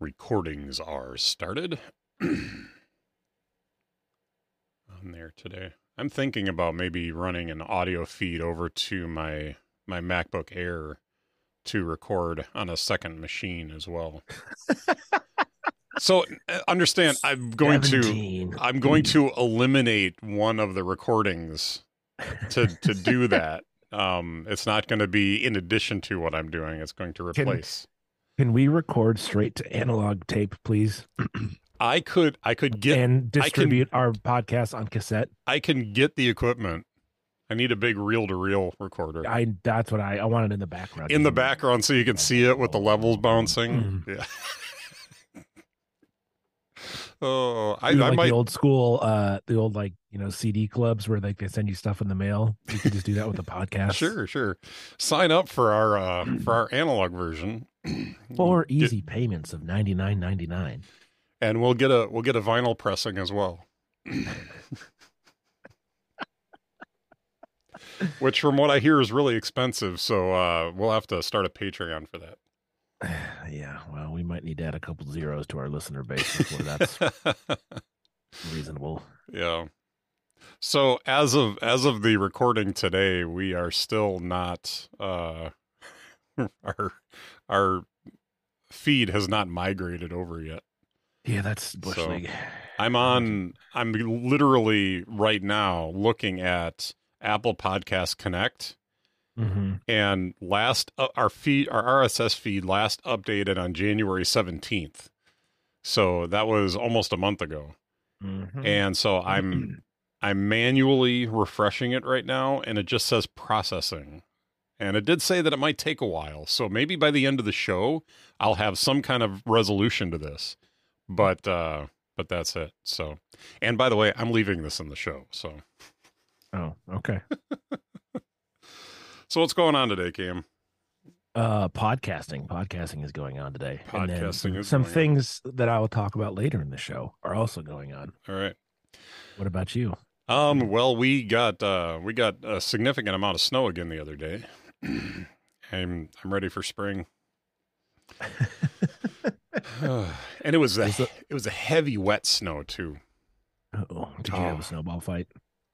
recordings are started on there today. I'm thinking about maybe running an audio feed over to my my MacBook Air to record on a second machine as well. so uh, understand I'm going 17. to I'm going to eliminate one of the recordings to to do that. Um it's not going to be in addition to what I'm doing. It's going to replace. Can we record straight to analog tape, please, I could I could get and I can- distribute our podcast on cassette? I can get the equipment. I need a big reel to reel recorder I that's what I I want it in the background. in the background so you can see it with the levels bouncing. Mm. Yeah. oh, I, Do I like might. the old school, uh, the old like you know CD clubs where like they send you stuff in the mail. You could just do that with the podcast. Sure, sure. Sign up for our uh, for our analog version, Get- easy payments of ninety nine ninety nine. and we'll get a we'll get a vinyl pressing as well. Which, from what I hear, is really expensive. So uh, we'll have to start a Patreon for that. Yeah, well, we might need to add a couple zeros to our listener base before that's reasonable. yeah. So as of as of the recording today, we are still not uh our our feed has not migrated over yet. Yeah, that's bush So, league. I'm on I'm literally right now looking at Apple Podcast Connect hmm and last uh, our feed our RSS feed last updated on January 17th. So that was almost a month ago. hmm And so I'm I'm manually refreshing it right now and it just says processing. And it did say that it might take a while. So maybe by the end of the show I'll have some kind of resolution to this. But uh but that's it. So and by the way, I'm leaving this in the show. So Oh, okay. so what's going on today, Cam? Uh, podcasting. Podcasting is going on today. Podcasting is some going on. things that I will talk about later in the show are also going on. All right. What about you? Um, well, we got uh we got a significant amount of snow again the other day. I'm I'm ready for spring. and it was a, it- was a heavy wet snow too. Oh, did you have Oh. a snowball fight?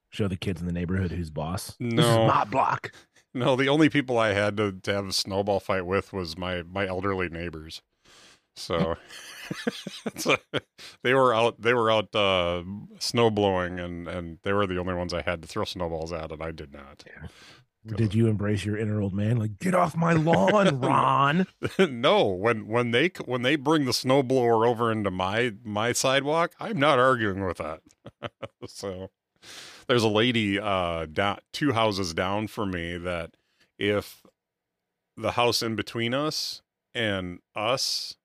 Show the kids in the neighborhood who's boss. This is No. my block. No, the only people I had to, to have a snowball fight with was my my elderly neighbors. So, so they were out they were out uh snow blowing and and they were the only ones I had to throw snowballs at and I did not. Did you embrace your inner old man? Like, get off my lawn, Ron. no, when when they when they bring the snowblower over into my my sidewalk, I'm not arguing with that. so there's a lady uh down two houses down for me that if the house in between us and us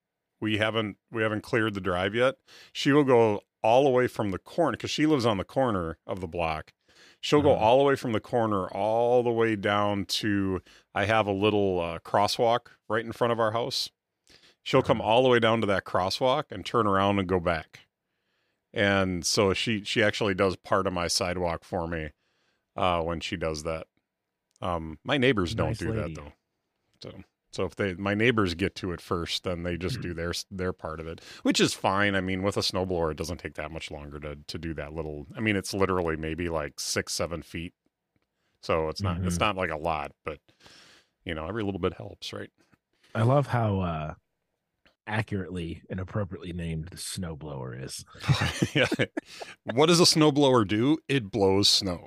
we haven't we haven't cleared the drive yet, she will go all the way from the corner cuz she lives on the corner of the block. She'll go Uh-huh. all the way from the corner all the way down to I have a little uh, crosswalk right in front of our house. She'll come all the way down to that crosswalk and turn around and go back. And so she she actually does part of my sidewalk for me uh, when she does that. Um, my neighbors don't Nice do lady. that though. So so if they my neighbors get to it first, then they just do their their part of it, which is fine. I mean, with a snowblower, it doesn't take that much longer to to do that little. I mean, it's literally maybe like six seven feet, so it's not it's Mhm. not like a lot, but you know, every little bit helps, right? I love how uh, accurately and appropriately named the snowblower is. What does a snowblower do? It blows snow.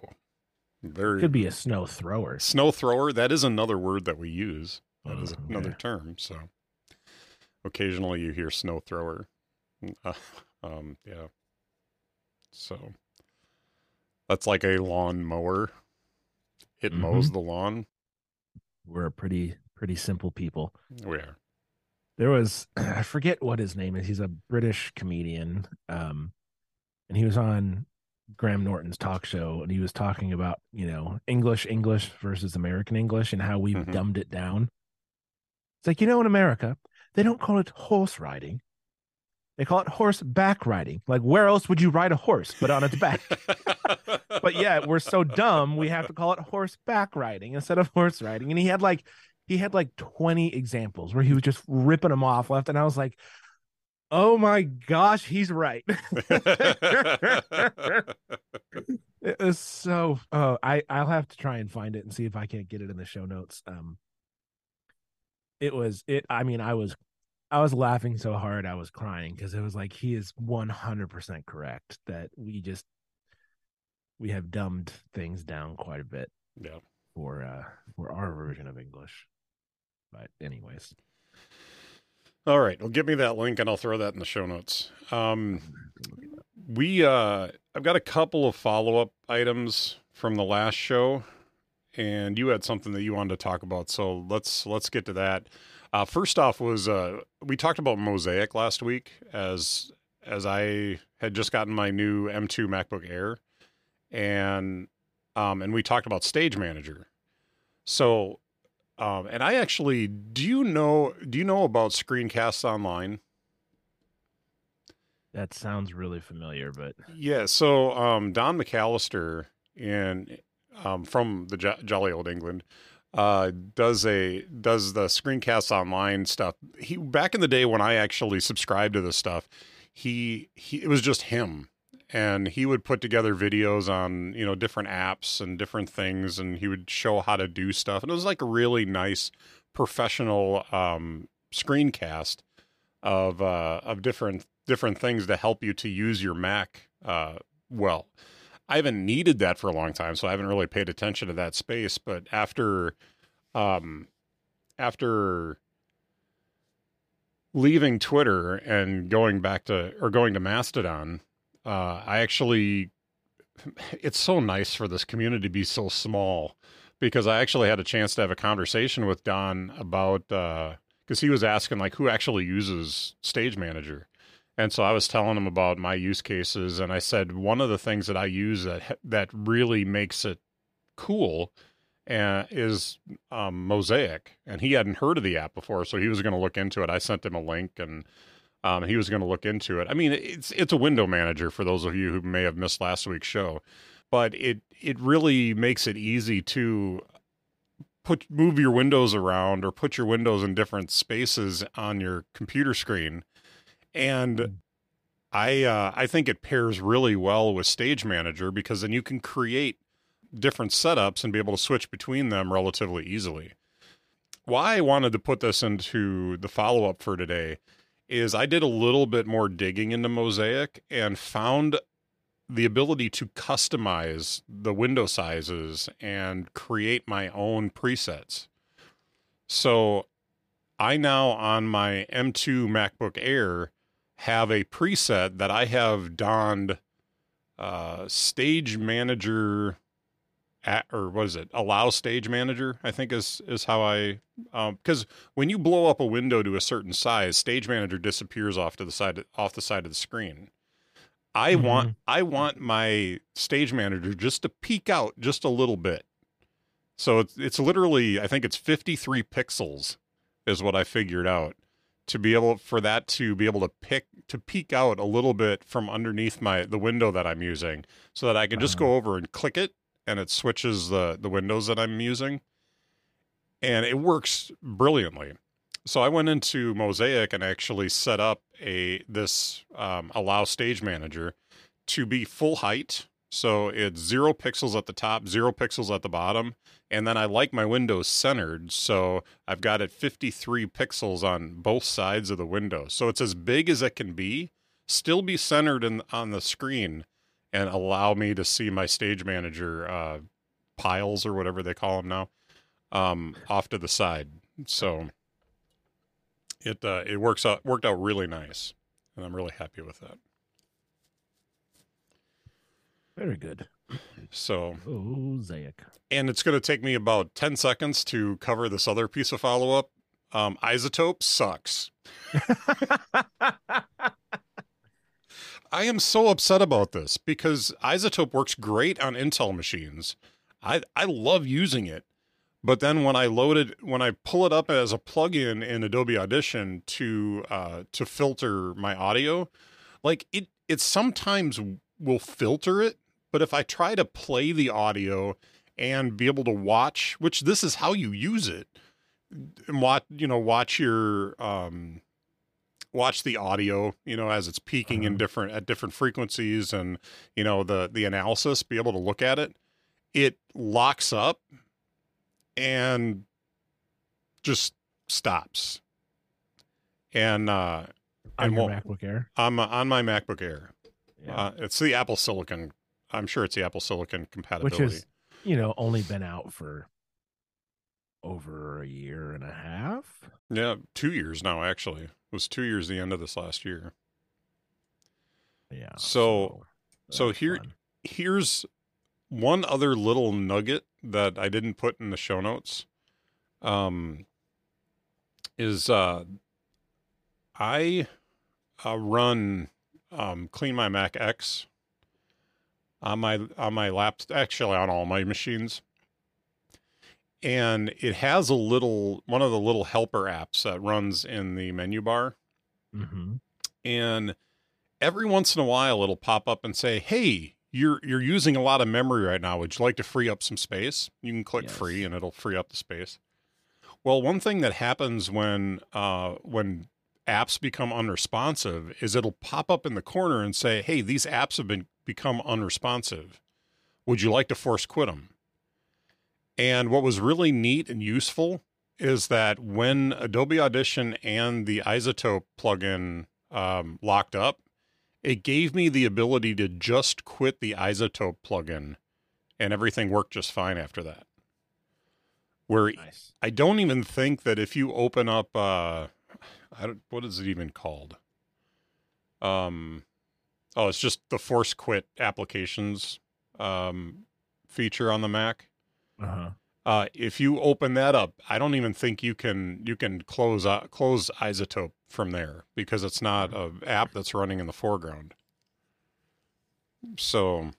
Very Could be a snow thrower. snow thrower. That is another word that we use. That is Oh, another okay. term. So occasionally you hear snow thrower. Uh, um, yeah. So that's like a lawn mower. It mows Mhm. the lawn. We're a pretty pretty simple people. We are. There was I forget what his name is. He's a British comedian. Um and he was on Graham Norton's talk show and he was talking about, you know, English English versus American English and how we've Mhm. dumbed it down. It's like, you know, in America, they don't call it horse riding. They call it horseback riding. Like where else would you ride a horse but on its back? but yeah, we're so dumb we have to call it horseback riding instead of horse riding. And he had like he had like 20 examples where he was just ripping them off left. And I was like, Oh my gosh, he's right. it was so oh, I I'll have to try and find it and see if I can't get it in the show notes. Um it was it I mean I was I was laughing so hard I was crying because it was like he is 100% correct that we just we have dumbed things down quite a bit yeah. for uh for our version of English. But anyways, All right. Well, give me that link and I'll throw that in the show notes. Um, we, uh, I've got a couple of follow up items from the last show, and you had something that you wanted to talk about. So let's let's get to that. Uh, first off, was uh, we talked about Mosaic last week as as I had just gotten my new M2 MacBook Air, and um, and we talked about Stage Manager. So um, and I actually do you know do you know about Screencasts Online? that sounds really familiar, but Yeah, so um, Don McAllister in um, from the jo- jolly old England uh, does a does the Screencasts Online stuff. He back in the day when I actually subscribed to this stuff, he he it was just him. And he would put together videos on you know different apps and different things and he would show how to do stuff. And it was like a really nice professional um screencast of uh of different different things to help you to use your mac uh well i haven't needed that for a long time so i haven't really paid attention to that space but after um after leaving twitter and going back to or going to mastodon uh, I actually, it's so nice for this community to be so small because I actually had a chance to have a conversation with Don about, because he was asking like who actually uses Stage Manager. And so I was telling him about my use cases, and I said one of the things that I use that that really makes it cool uh, is um, Mosaic, and he hadn't heard of the app before, so he was going to look into it. I sent him a link, and um, he was going to look into it. I mean, it's it's a window manager for those of you who may have missed last week's show, but it it really makes it easy to put move your windows around or put your windows in different spaces on your computer screen, and I uh, I think it pairs really well with Stage Manager because then you can create different setups and be able to switch between them relatively easily. Why I wanted to put this into the follow up for today is I did a little bit more digging into Mosaic and found the ability to customize the window sizes and create my own presets. So I now on my M2 MacBook Air have a preset that I have donned uh, Stage Manager at, or what is it? Allow Stage Manager, I think is is how I because um, when you blow up a window to a certain size, Stage Manager disappears off to the side off the side of the screen. I mm-hmm. want I want my Stage Manager just to peek out just a little bit. So it's it's literally I think it's 53 pixels is what I figured out to be able for that to be able to pick to peek out a little bit from underneath my the window that I'm using so that I can just uh-huh. go over and click it and it switches the the windows that I'm using, and it works brilliantly. So I went into Mosaic and actually set up a this um, allow stage manager to be full height. So it's zero pixels at the top, zero pixels at the bottom, and then I like my windows centered. So I've got it 53 pixels on both sides of the window. So it's as big as it can be, still be centered in, on the screen, and allow me to see my stage manager uh, piles or whatever they call them now um, off to the side. So it uh, it works out worked out really nice, and I'm really happy with that. Very good. So mosaic, and it's going to take me about ten seconds to cover this other piece of follow up. Um, iZotope sucks. I am so upset about this because iZotope works great on Intel machines. I I love using it. But then when I load it, when I pull it up as a plugin in Adobe Audition to uh, to filter my audio, like it it sometimes will filter it. But if I try to play the audio and be able to watch, which this is how you use it, and watch you know watch your um, watch the audio, you know, as it's peaking in Uh-huh. different at different frequencies, and you know the the analysis, be able to look at it. It locks up and just stops. And uh, on and your MacBook Air. on my on my MacBook Air, Yeah. uh, it's the Apple Silicon. I'm sure it's the Apple Silicon compatibility. Which is, you know, only been out for over a year and a half. yeah, two years now. Actually, it was two years the end of this last year. Yeah. So- so that's here- fun. here's one other little nugget that I didn't put in the show notes. Um, is uh, I uh, run um, CleanMyMac X on my on my laptop, actually on all my machines, and it has a little one of the little helper apps that runs in the menu bar Mhm. and every once in a while it'll pop up and say, "Hey, you're you're using a lot of memory right now. Would you like to free up some space?" You can click Yes. free and it'll free up the space. Well, one thing that happens when uh when apps become unresponsive is it'll pop up in the corner and say, "Hey, these apps have been become unresponsive. Would you like to force quit them?" And what was really neat and useful is that when Adobe Audition and the iZotope plugin um, locked up, it gave me the ability to just quit the iZotope plugin, and everything worked just fine after that. Where Nice. I don't even think that if you open up, uh, I don't, what is it even called? Um, oh, it's just the force quit applications um, feature on the Mac. Uh huh. Uh, if you open that up, I don't even think you can you can close uh, close iZotope from there because it's not a app that's running in the foreground. So,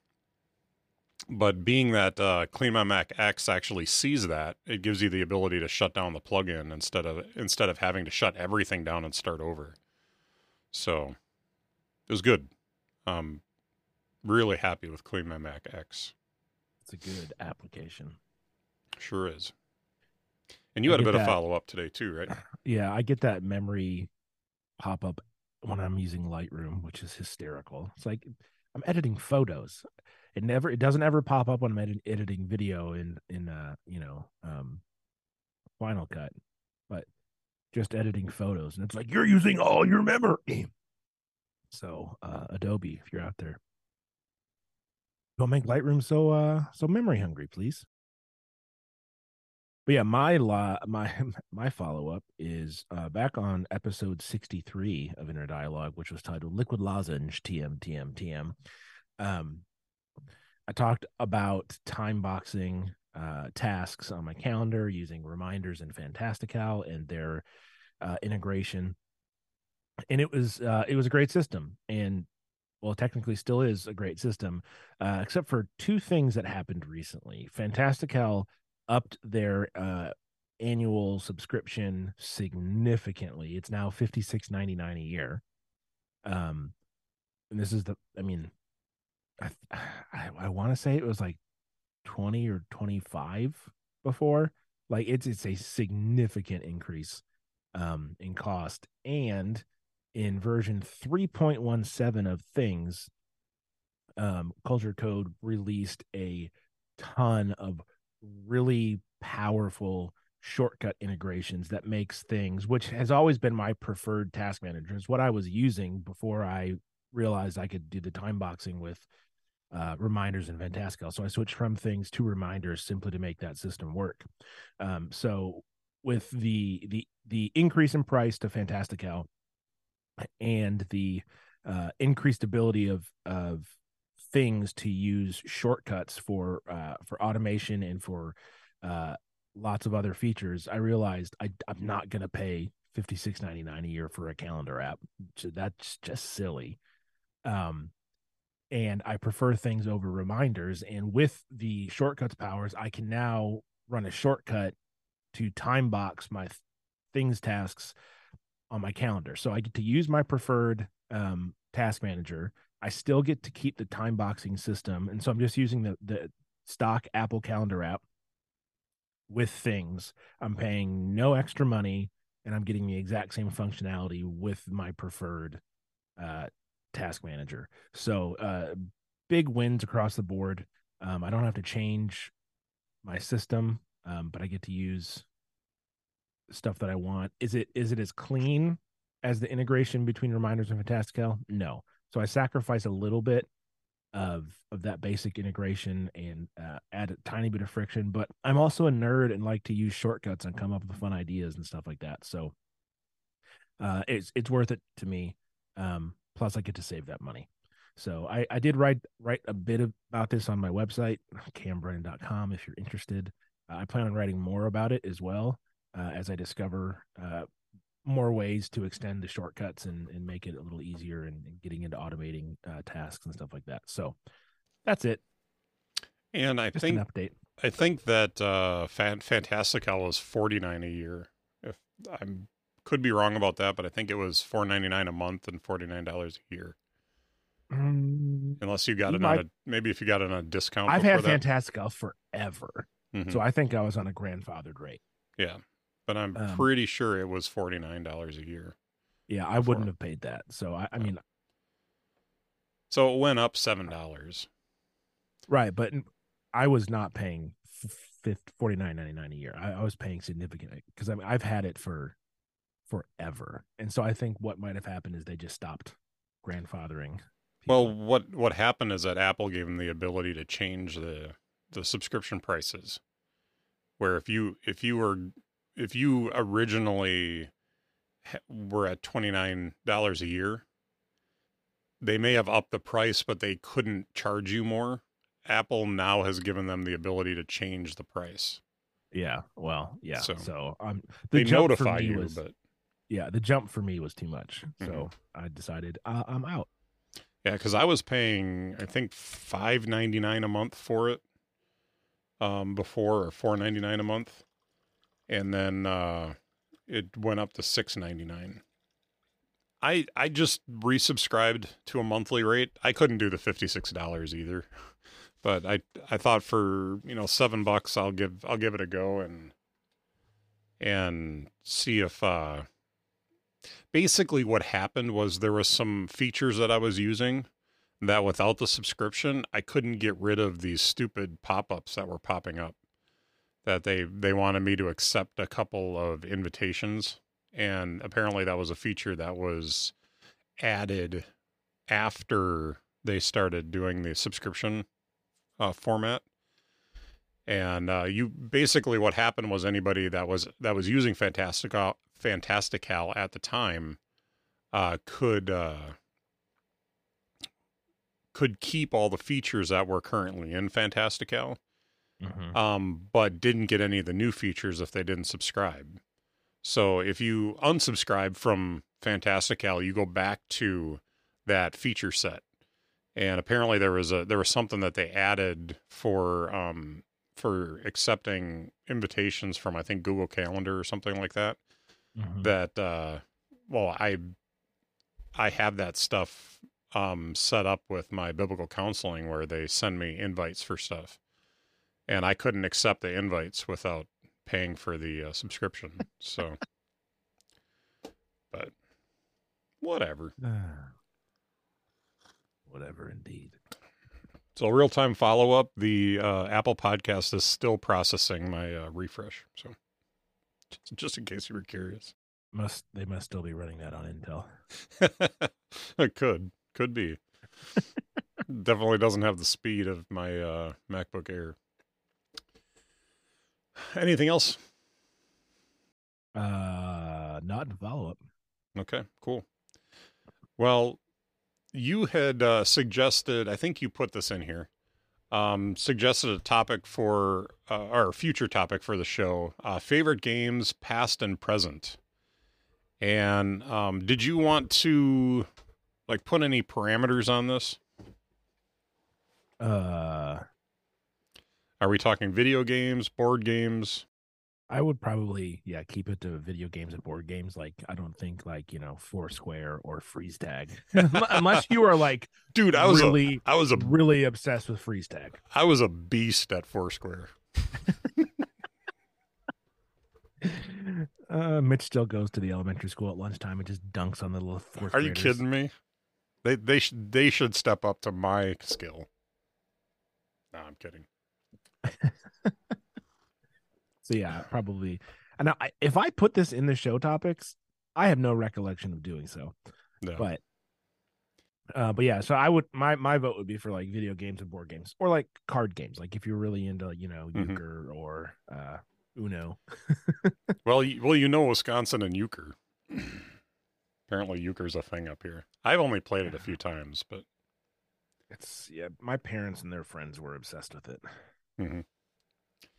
but being that uh, CleanMyMac X actually sees that, it gives you the ability to shut down the plugin instead of instead of having to shut everything down and start over. So, it was good. Um, really happy with CleanMyMac X. It's a good application. Sure is. And you I had a bit of follow up today too, right? Yeah, I get that memory pop up when I'm using Lightroom, which is hysterical. It's like I'm editing photos. It never it doesn't ever pop up when I'm edit- editing video in in uh, you know, um Final Cut. But just editing photos and it's like you're using all your memory. So, uh Adobe, if you're out there, don't make Lightroom so uh so memory hungry, please. But yeah, my la- my my follow up is uh, back on episode sixty three of Inner Dialogue, which was titled "Liquid Lozenge TM TM TM." Um, I talked about time boxing uh, tasks on my calendar using reminders in Fantastical and their uh, integration, and it was uh, it was a great system, and well, technically still is a great system, uh, except for two things that happened recently. Fantastical upped their uh annual subscription significantly. It's now fifty six ninety nine a year. Um, and this is the I mean, I I, I want to say it was like twenty or twenty five before. Like it's it's a significant increase um in cost and in version 3.17 of things um Cultured Code released a ton of really powerful shortcut integrations that makes things which has always been my preferred task manager is what i was using before i realized i could do the time boxing with uh, reminders in fantastical. So i switched from things to reminders simply to make that system work. Um, so with the the the increase in price to fantastical and the uh, increased ability of of things to use shortcuts for uh, for automation and for uh, lots of other features, I realized I, I'm not going to pay fifty six ninety nine a year for a calendar app. So That's just silly. Um, and I prefer things over reminders. And with the shortcuts powers, I can now run a shortcut to time box my th- things tasks on my calendar. So I get to use my preferred um, task manager. I still get to keep the time boxing system. And so I'm just using the, the stock Apple Calendar app with things. I'm paying no extra money and I'm getting the exact same functionality with my preferred uh, task manager. So uh, big wins across the board. Um, I don't have to change my system, um, but I get to use stuff that I want. Is it is it as clean as the integration between reminders and Fantastical? No. So I sacrifice a little bit of of that basic integration and uh, add a tiny bit of friction. But I'm also a nerd and like to use shortcuts and come up with fun ideas and stuff like that. So uh, it's it's worth it to me. Um, plus, I get to save that money. So I, I did write write a bit about this on my website, cambrennan.com, if you're interested. I plan on writing more about it as well uh, as I discover uh, more ways to extend the shortcuts and, and make it a little easier and, and getting into automating uh, tasks and stuff like that. So that's it. And I Just think an update. I think that uh, Fan- Fantastical was forty nine a year. If I could be wrong about that, but I think it was four ninety nine a month and forty nine dollars a year. Mm, Unless you got You it might- on a maybe if you got it on a discount. I've had that. Fantastical forever. Mhm. So I think I was on a grandfathered rate. yeah, but I'm Um, pretty sure it was forty nine dollars a year. Yeah, I wouldn't have paid that. So I, I mean, So it went up seven dollars. right, but I was not paying forty nine ninety nine a year. I, I was paying significantly because I mean, I've had it for forever, and so I think what might have happened is they just stopped grandfathering. Well, what what happened is that Apple gave them the ability to change the the subscription prices. Where if you if you were if you originally were at twenty nine dollars a year, they may have upped the price, but they couldn't charge you more. Apple now has given them the ability to change the price. yeah, well, yeah. So, So, um, the they jump notify you, was but yeah, the jump for me was too much. So I decided uh, I'm out. Yeah, because I was paying I think five ninety nine a month for it, um, before or four ninety nine a month, and then uh, it went up to six ninety nine. I I just resubscribed to a monthly rate. I couldn't do the fifty six dollars either, but I I thought for you know seven bucks I'll give I'll give it a go and and see if uh basically what happened was there was some features that I was using that without the subscription I couldn't get rid of these stupid pop-ups that were popping up that they they wanted me to accept a couple of invitations and apparently that was a feature that was added after they started doing the subscription uh, format. And uh, you basically what happened was anybody that was that was using Fantastical Fantastical at the time uh, could uh, could keep all the features that were currently in Fantastical, Mhm. um, but didn't get any of the new features if they didn't subscribe. So if you unsubscribe from Fantastical, you go back to that feature set. And apparently there was a there was something that they added for um for accepting invitations from I think Google Calendar or something like that. Mhm. That uh well I I have that stuff um set up with my biblical counseling where they send me invites for stuff. And I couldn't accept the invites without paying for the uh, subscription. So but whatever. Whatever, indeed. So real time follow up. The uh, Apple Podcast is still processing my uh, refresh. So just, just in case you were curious, Must they must still be running that on Intel? it could could be. Definitely doesn't have the speed of my uh, MacBook Air. Anything else? Uh, not in follow up. Okay, cool. Well, you had uh, suggested, I think you put this in here, um, suggested a topic for, uh, or future topic for the show uh, favorite games, past and present. And um, did you want to like put any parameters on this? Uh, Are we talking video games, board games? I would probably yeah keep it to video games and board games. Like I don't think like you know Foursquare or Freeze Tag, unless you are like Dude, I was really a, I was a, really obsessed with Freeze Tag. I was a beast at Foursquare. Uh, Mitch still goes to the elementary school at lunchtime and just dunks on the little. Fourth Are you graders. kidding me? They they should they should step up to my skill. No, I'm kidding. So yeah, probably. And I, if I put this in the show topics, I have no recollection of doing so. No. But, uh, but yeah. So I would my my vote would be for like video games and board games, or like card games. Like if you're really into you know Mhm. euchre or uh Uno. Well, you, well, you know Wisconsin and euchre. Apparently, euchre's a thing up here. I've only played it a few times, but It's yeah. My parents and their friends were obsessed with it. Mhm.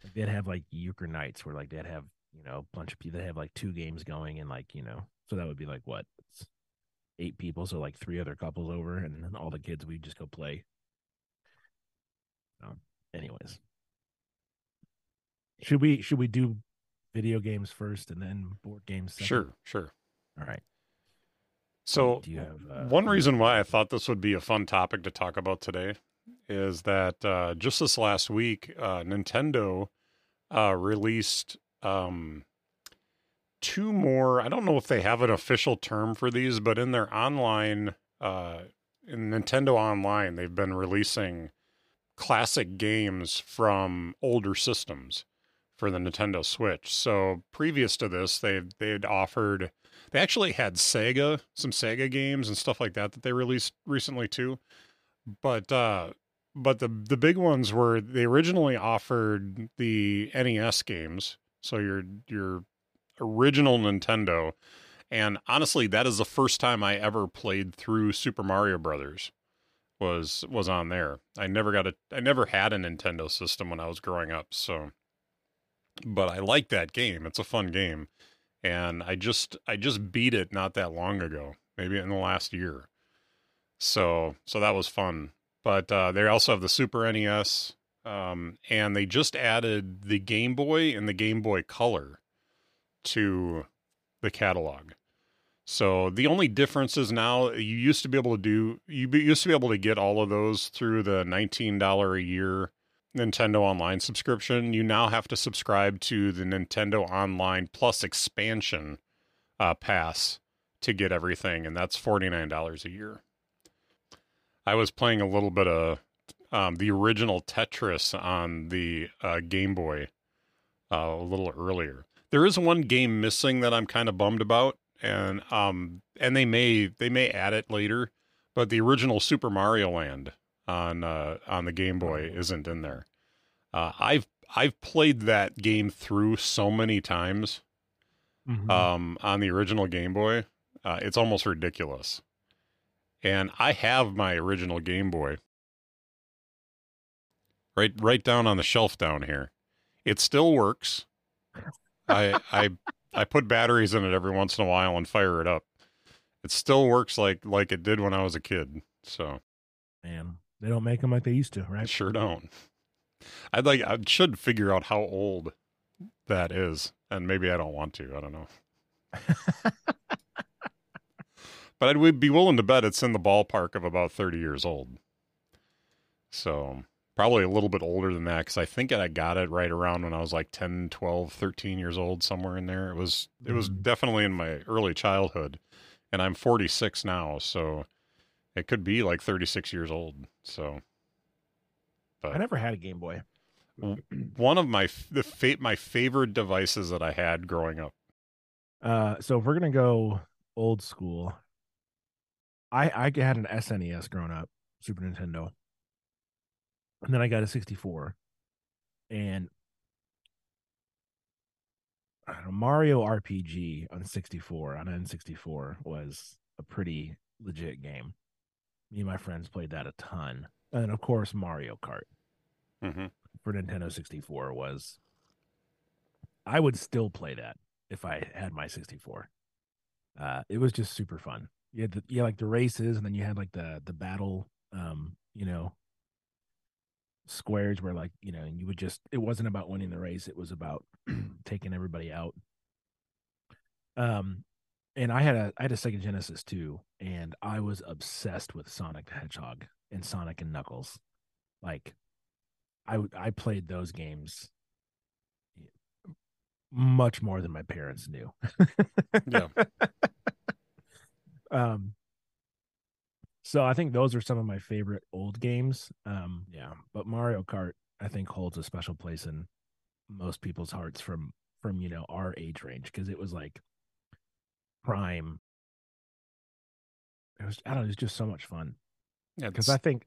Like, they'd have like euchre nights where like they'd have you know a bunch of people. They have like two games going and like you know so that would be like what it's eight people, so like three other couples over, and then all the kids we just go play. Um, anyways, should we should we do video games first and then board games? Second? sure, sure. All right. So, have uh, one reason why I thought this would be a fun topic to talk about today is that uh, just this last week, uh, Nintendo uh, released um, two more. I don't know if they have an official term for these, but in their online, uh, in Nintendo Online, they've been releasing classic games from older systems for the Nintendo Switch. So previous to this, they they'd offered they actually had Sega, some Sega games and stuff like that that they released recently too. But uh but the the big ones were they originally offered the NES games, so your your original Nintendo. And honestly, that is the first time I ever played through Super Mario Brothers was was on there. I never got a I never had a Nintendo system when I was growing up, so but I like that game. It's a fun game. And I just I just beat it not that long ago, maybe in the last year. So so that was fun. But uh, they also have the Super NES, um, and they just added the Game Boy and the Game Boy Color to the catalog. So the only difference is now you used to be able to do you used to be able to get all of those through the nineteen dollar a year Nintendo Online subscription. You now have to subscribe to the Nintendo Online Plus expansion uh, pass to get everything, and that's forty nine dollars a year. I was playing a little bit of um, the original Tetris on the uh, Game Boy uh, a little earlier. There is one game missing that I'm kind of bummed about, and um, and they may they may add it later, but the original Super Mario Land on uh, on the Game Boy isn't in there. Uh, I've I've played that game through so many times Mhm. um, on the original Game Boy. Uh, it's almost ridiculous. And I have my original Game Boy right right down on the shelf down here. It still works. I I I put batteries in it every once in a while and fire it up. It still works like like it did when I was a kid. So man, they don't make them like they used to, right? sure don't. I'd like I should figure out how old that is, and maybe I don't want to. I don't know. but I would be willing to bet it's in the ballpark of about 30 years old. So probably a little bit older than that because I think I got it right around when I was like 10, 12, 13 years old, somewhere in there. It was it was Mhm. definitely in my early childhood, and I'm 46 now, so it could be like 36 years old. So I never had a Game Boy. one of my the fa- my favorite devices that I had growing up. Uh, so if we're gonna go old school, I I had an SNES growing up, Super Nintendo, and then I got a 64, and I don't know, Mario RPG on 64 on N64 was a pretty legit game. Me and my friends played that a ton, and of course Mario Kart hmm for Nintendo 64 was I would still play that if I had my 64. Uh it was just super fun. You had the had like the races and then you had like the the battle um, you know, squares where like, you know, you would just it wasn't about winning the race, it was about taking everybody out. Um and I had a I had a Sega Genesis too, and I was obsessed with Sonic the Hedgehog and Sonic and Knuckles. Like i i played those games much more than my parents knew. Yeah. um so I think those are some of my favorite old games. Um yeah, but Mario Kart I think holds a special place in most people's hearts from from you know our age range because it was like prime. It was I don't know, it was just so much fun Yeah, because I think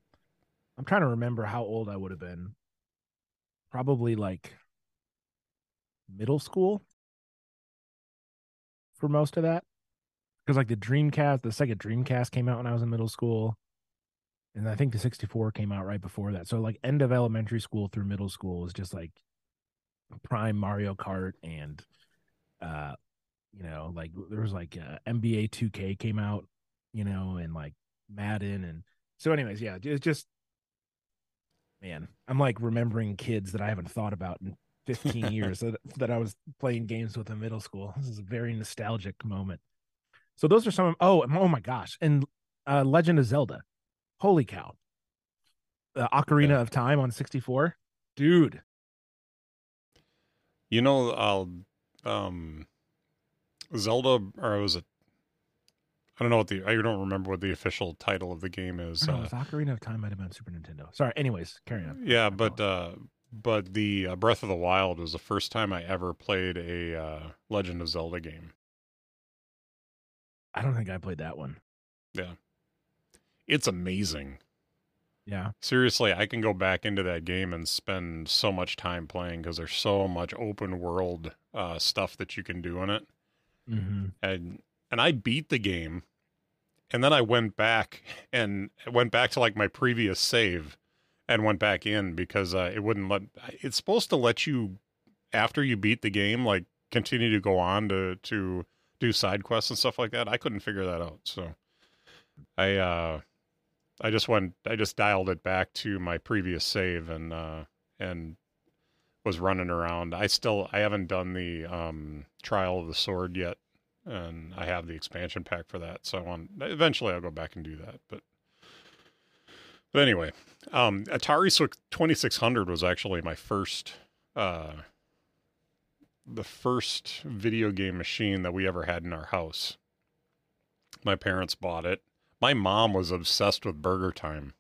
I'm trying to remember how old I would have been. Probably like middle school for most of that. Because like the Dreamcast, the Sega Dreamcast came out when I was in middle school. And I think the 64 came out right before that. So like end of elementary school through middle school was just like prime Mario Kart and uh you know, like there was like uh, NBA 2K came out, you know, and like Madden and so anyways, yeah, it's just man, I'm like remembering kids that I haven't thought about in 15 years that, that I was playing games with in middle school. This is a very nostalgic moment. So those are some of oh oh my gosh, and uh Legend of Zelda. Holy cow. The Ocarina Yeah. of Time on 64. Dude. You know, I'll um Zelda or was it I don't know what the I don't remember what the official title of the game is. No, Uh, Ocarina of Time might have been Super Nintendo. Sorry. Anyways, carry on. yeah, but uh but the uh, Breath of the Wild was the first time I ever played a uh, Legend of Zelda game. I don't think I played that one. Yeah. It's amazing. Yeah. Seriously, I can go back into that game and spend so much time playing because there's so much open world uh, stuff that you can do in it. Mm-hmm. and and I beat the game, and then I went back and went back to like my previous save, and went back in because uh, it wouldn't let. It's supposed to let you after you beat the game, like continue to go on to to do side quests and stuff like that. I couldn't figure that out, so I uh I just went I just dialed it back to my previous save and uh and was running around. I still I haven't done the um trial of the sword yet and I have the expansion pack for that. So I want eventually I'll go back and do that. But but anyway, um, Atari 2600 was actually my first uh, the first video game machine that we ever had in our house. My parents bought it. My mom was obsessed with Burger Time.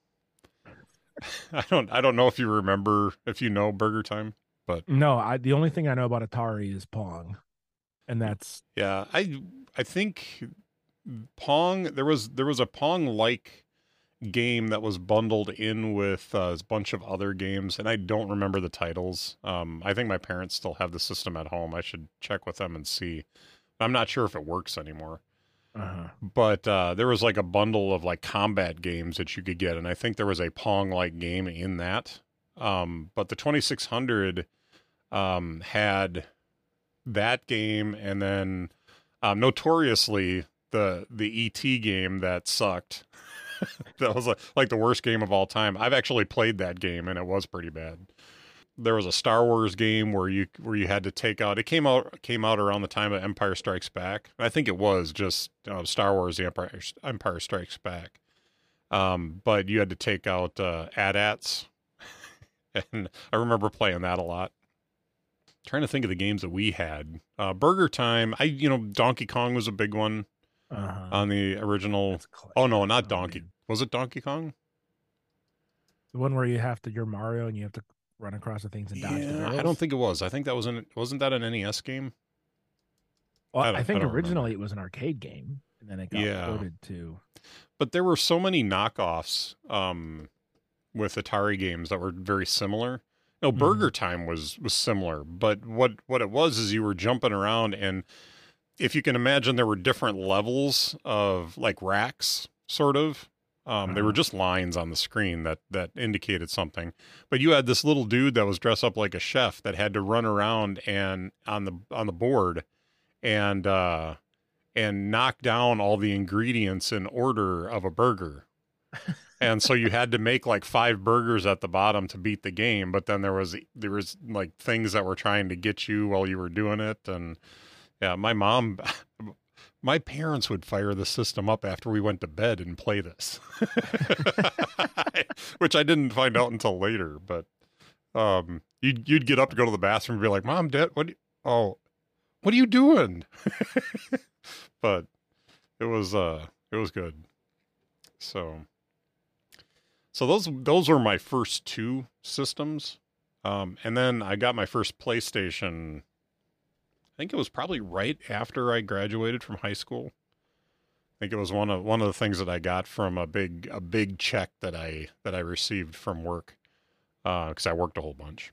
I don't I don't know if you remember if you know Burger Time. But No, I the only thing I know about Atari is Pong. And that's Yeah, I I think Pong there was there was a Pong like game that was bundled in with uh, a bunch of other games, and I don't remember the titles. Um, I think my parents still have the system at home. I should check with them and see. I'm not sure if it works anymore. uh But uh, there was like a bundle of like combat games that you could get, and I think there was a Pong like game in that. Um, but the 2600 um, had that game, and then um, notoriously the the ET game that sucked. that was like, the worst game of all time. I've actually played that game, and it was pretty bad. There was a Star Wars game where you where you had to take out. It came out came out around the time of Empire Strikes Back. I think it was just uh, Star Wars: The Empire Empire Strikes Back. Um, but you had to take out uh, AT-ATs, and I remember playing that a lot. Trying to think of the games that we had. Uh, Burger Time. I you know Donkey Kong was a big one uh on the original. Oh no, not Donkey. Was it Donkey Kong? The one where you have to you're Mario and you have to run across the things and dodge Yeah. I don't think it was. I think that was an wasn't that an NES game? Well, I I, think I originally it was an arcade game and then it got Yeah. ported to But there were so many knockoffs um, with Atari games that were very similar. No, Mhm. Burger Time was was similar, but what what it was is you were jumping around, and if you can imagine, there were different levels of like racks, sort of. Um, They were Uh-huh. just lines on the screen that that indicated something. But you had this little dude that was dressed up like a chef that had to run around and on the on the board and uh, and knock down all the ingredients in order of a burger. and so you had to make like five burgers at the bottom to beat the game, but then there was there was like things that were trying to get you while you were doing it and yeah, my mom my parents would fire the system up after we went to bed and play this. Which I didn't find out until later, but um you'd you'd get up to go to the bathroom and be like, "Mom, Dad, what you- oh, what are you doing? but it was uh it was good. So so those those were my first two systems. Um and then I got my first PlayStation think it was probably right after I graduated from high school. I think it was one of one of the things that I got from a big a big check that I that I received from work because uh, I worked a whole bunch.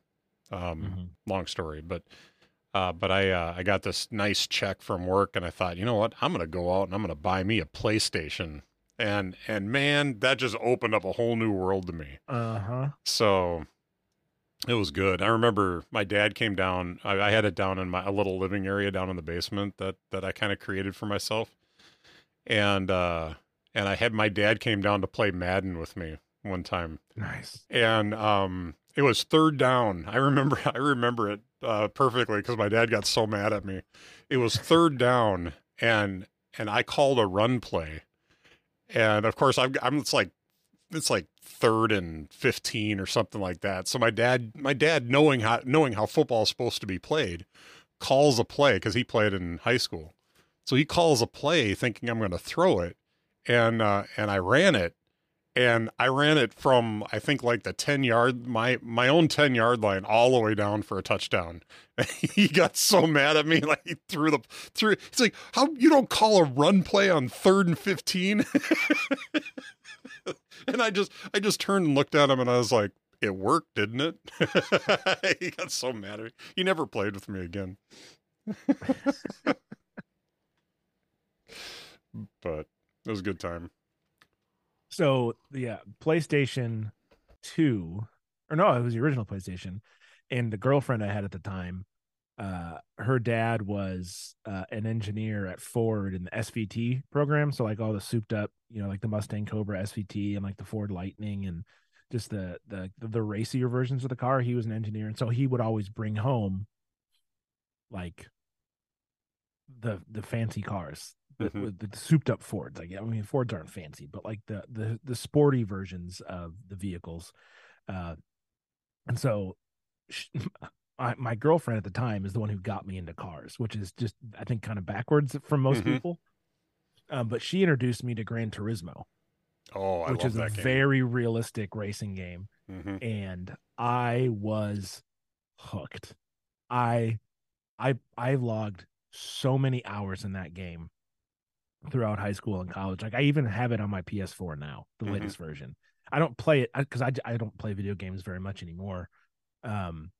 Um, mm-hmm. Long story, but uh, but I uh, I got this nice check from work, and I thought, you know what, I'm gonna go out and I'm gonna buy me a PlayStation, and and man, that just opened up a whole new world to me. Uh huh. So it was good. I remember my dad came down. I, I had it down in my a little living area down in the basement that that I kind of created for myself and uh, and I had my dad came down to play Madden with me one time. Nice. And um, it was third down. I remember I remember it uh, perfectly because my dad got so mad at me. It was third down, and and I called a run play, and of course I'm I'm it's like it's like third and 15 or something like that. So my dad, my dad knowing how, knowing how football is supposed to be played calls a play cause he played in high school. So he calls a play thinking I'm going to throw it, and uh, and I ran it, and I ran it from I think like the ten yard my my own ten yard line all the way down for a touchdown. he got so mad at me, like he threw the threw. He's like, "How you don't call a run play on third and 15? and I just I just turned and looked at him, and I was like, "It worked, didn't it?" he got so mad at me. He never played with me again but it was a good time. So yeah, PlayStation Two, or no, it was the original PlayStation, and the girlfriend I had at the time, uh, her dad was uh, an engineer at Ford in the SVT program. So like all the souped up, you know, like the Mustang Cobra SVT and like the Ford Lightning and just the the the racier versions of the car. He was an engineer, and so he would always bring home like the the fancy cars mm-hmm. the, the, souped up Fords. Like I mean, Fords aren't fancy, but like the the the sporty versions of the vehicles. Uh, and so, she, my, my girlfriend at the time is the one who got me into cars, which is just I think kind of backwards from most mm-hmm. people. Um, but she introduced me to Gran Turismo. Oh, I which is a game. very realistic racing game, mm-hmm. and I was hooked. I I I logged so many hours in that game throughout high school and college. Like I even have it on my PS4 now, the mm-hmm. latest version. I don't play it because I, I don't play video games very much anymore. Um,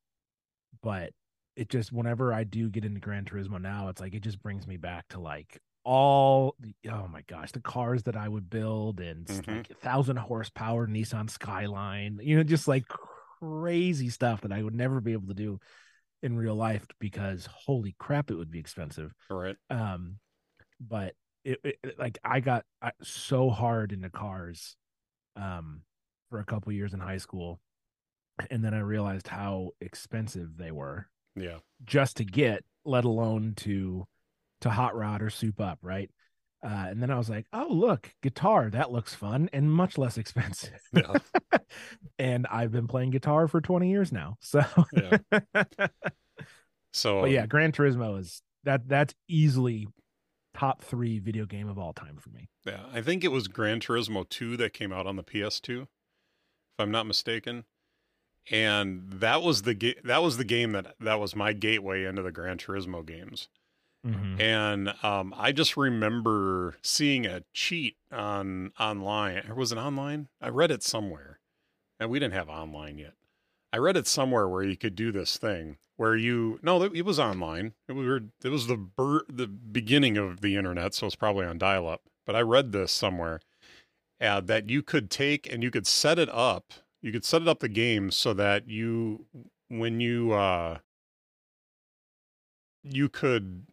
but it just whenever I do get into Gran Turismo now, it's like it just brings me back to like all the oh my gosh, the cars that I would build and mm-hmm. like thousand horsepower Nissan Skyline, you know, just like crazy stuff that I would never be able to do in real life because holy crap, it would be expensive. Right. Um, but it, it, like I got so hard into cars um for a couple years in high school and then I realized how expensive they were. Yeah. Just to get, let alone to to hot rod or soup up, right? Uh, and then I was like, oh, look, guitar, that looks fun and much less expensive. Yeah. and I've been playing guitar for 20 years now. So, yeah. so, but yeah, Gran Turismo is that that's easily top three video game of all time for me. Yeah, I think it was Gran Turismo 2 that came out on the PS2, if I'm not mistaken. And that was the ga- that was the game that that was my gateway into the Gran Turismo games. Mm-hmm. And um, I just remember seeing a cheat on online. Or was it online? I read it somewhere, and we didn't have online yet. I read it somewhere where you could do this thing where you no, it was online. It was it was the ber, the beginning of the internet, so it's probably on dial up. But I read this somewhere uh, that you could take and you could set it up. You could set it up the game so that you when you uh you could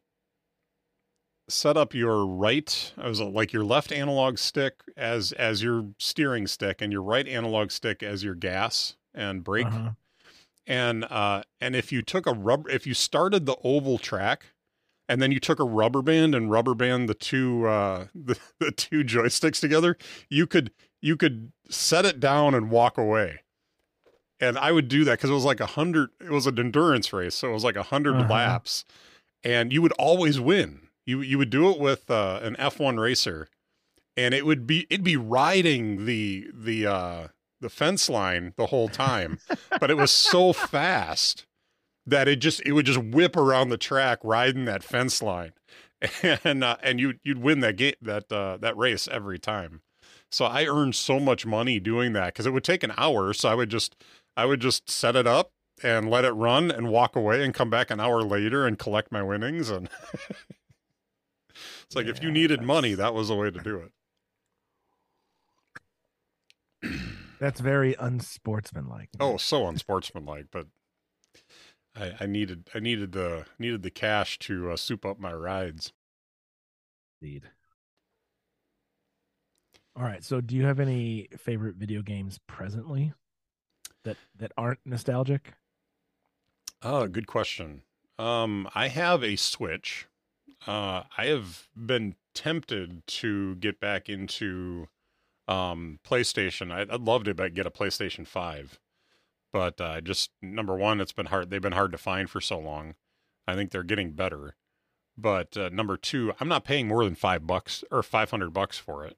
set up your right I was like your left analog stick as as your steering stick and your right analog stick as your gas and brake. Uh-huh. And uh and if you took a rubber if you started the oval track and then you took a rubber band and rubber band the two uh the, the two joysticks together you could you could set it down and walk away and i would do that because it was like a hundred it was an endurance race so it was like a 100 uh-huh. laps and you would always win. You you would do it with uh, an F1 racer, and it would be it'd be riding the the uh, the fence line the whole time, but it was so fast that it just it would just whip around the track riding that fence line, and uh, and you you'd win that game that uh, that race every time. So I earned so much money doing that because it would take an hour. So I would just I would just set it up and let it run and walk away and come back an hour later and collect my winnings and it's like if you Yeah, needed money that was the way to do it That's very unsportsmanlike. oh so unsportsmanlike but I, I needed i needed the needed the cash to uh, soup up my rides Indeed. All right. So, do you have any favorite video games presently that that aren't nostalgic? oh good question. Um i have a switch. Uh i have been tempted to get back into um playstation. I'd, I'd love to get a playstation 5 but uh just number one it's been hard they've been hard to find for so long. I think they're getting better. But uh, number two i'm not paying more than five bucks or 500 bucks for it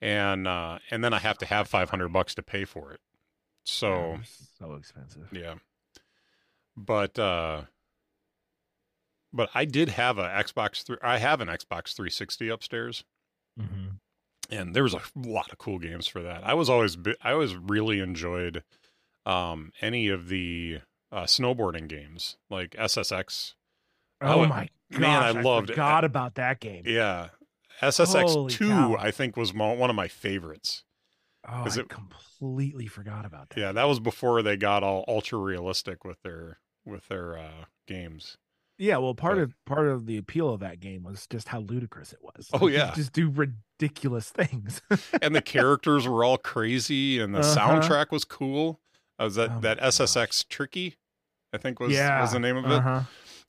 and uh and then i have to have 500 bucks to pay for it so so expensive. yeah. But uh but I did have a Xbox 3 I have an Xbox 360 upstairs hmm and there was a lot of cool games for that. I was always I always really enjoyed um any of the uh snowboarding games like SSX. Oh my gosh! man, I loved it. Forgot about that game. Yeah. SSX Holy 2 cow. I think was one of my favorites. Oh, I it- completely forgot about that. Yeah, that was before they got all ultra realistic with their with their uh games. Yeah, well, part But- of part of the appeal of that game was just how ludicrous it was. Oh, Like, you yeah. just do ridiculous things. and the characters were all crazy and the Uh-huh. soundtrack was cool. Uh, was that Oh that gosh. SSX Tricky? I think was yeah, was the name of it. Uh-huh.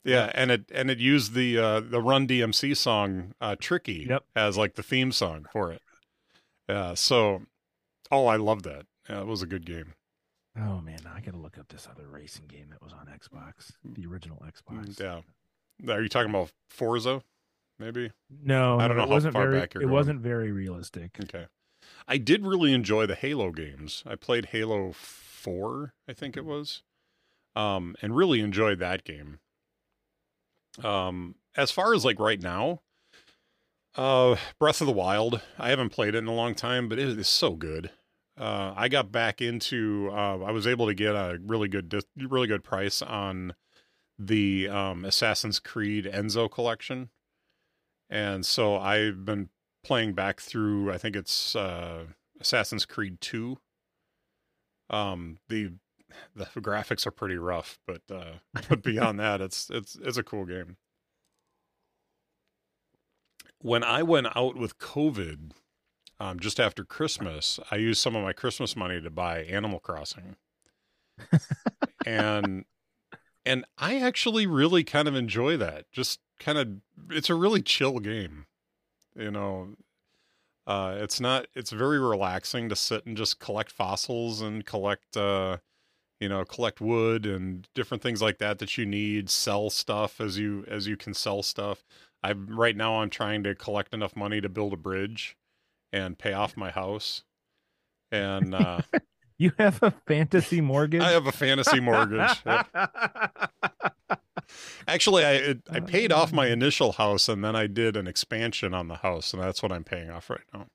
Yeah, and it and it used the uh the Run DMC song uh Tricky Yep. as like the theme song for it. Yeah, so oh, I love that. Yeah, it was a good game. Oh man, I gotta look up this other racing game that was on Xbox, the original Xbox. Mm, Yeah. Are you talking about Forza? Maybe. No, I don't no, know it how wasn't far very, back you're It going. wasn't very realistic. Okay. I did really enjoy the Halo games. I played Halo 4, I think it was. Um and really enjoyed that game. Um as far as like right now, uh Breath of the Wild, I haven't played it in a long time, but it is so good. Uh I got back into uh I was able to get a really good really good price on the um Assassin's Creed Ezio collection. And so I've been playing back through I think it's uh Assassin's Creed 2. Um the the graphics are pretty rough, but uh but beyond that it's it's it's a cool game. When I went out with COVID um just after Christmas, I used some of my Christmas money to buy Animal Crossing. and and I actually really kind of enjoy that. Just kind of it's a really chill game. You know, uh it's not it's very relaxing to sit and just collect fossils and collect uh you know, collect wood and different things like that that you need, sell stuff as you as you can sell stuff. I right now I'm trying to collect enough money to build a bridge and pay off my house. And uh You have a fantasy mortgage. I have a fantasy mortgage. Yep. Actually, I it, I paid off my initial house and then I did an expansion on the house, and that's what I'm paying off right now.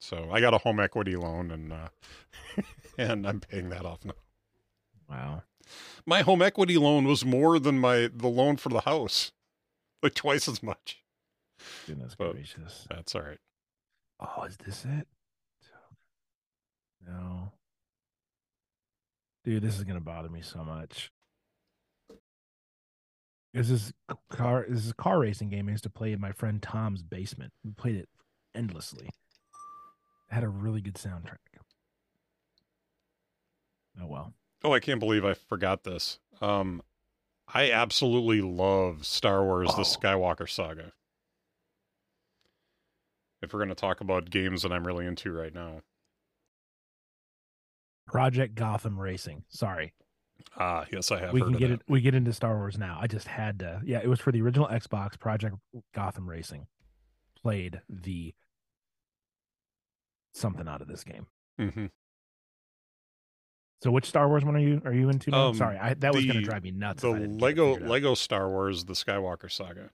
So I got a home equity loan, and uh, and I'm paying that off now. Wow. My home equity loan was more than my the loan for the house, like twice as much. Goodness But- gracious. That's all right. Oh, is this it? No. Dude, this is gonna bother me so much. This is car. This is a car racing game I used to play in my friend Tom's basement. We played it endlessly. It had a really good soundtrack. Oh well. Oh, I can't believe I forgot this. Um, I absolutely love Star Wars: The Oh. Skywalker Saga. If we're going to talk about games that I'm really into right now, Project Gotham Racing. Sorry. Ah, yes, I have. we heard can get it. We get into Star Wars now. I just had to. Yeah, it was for the original Xbox. Project Gotham Racing played the something out of this game. Mhm. So, which Star Wars one are you are you into? Um, Sorry, I, that was going to drive me nuts. The if I didn't get it Lego. Lego Star Wars, the Skywalker saga.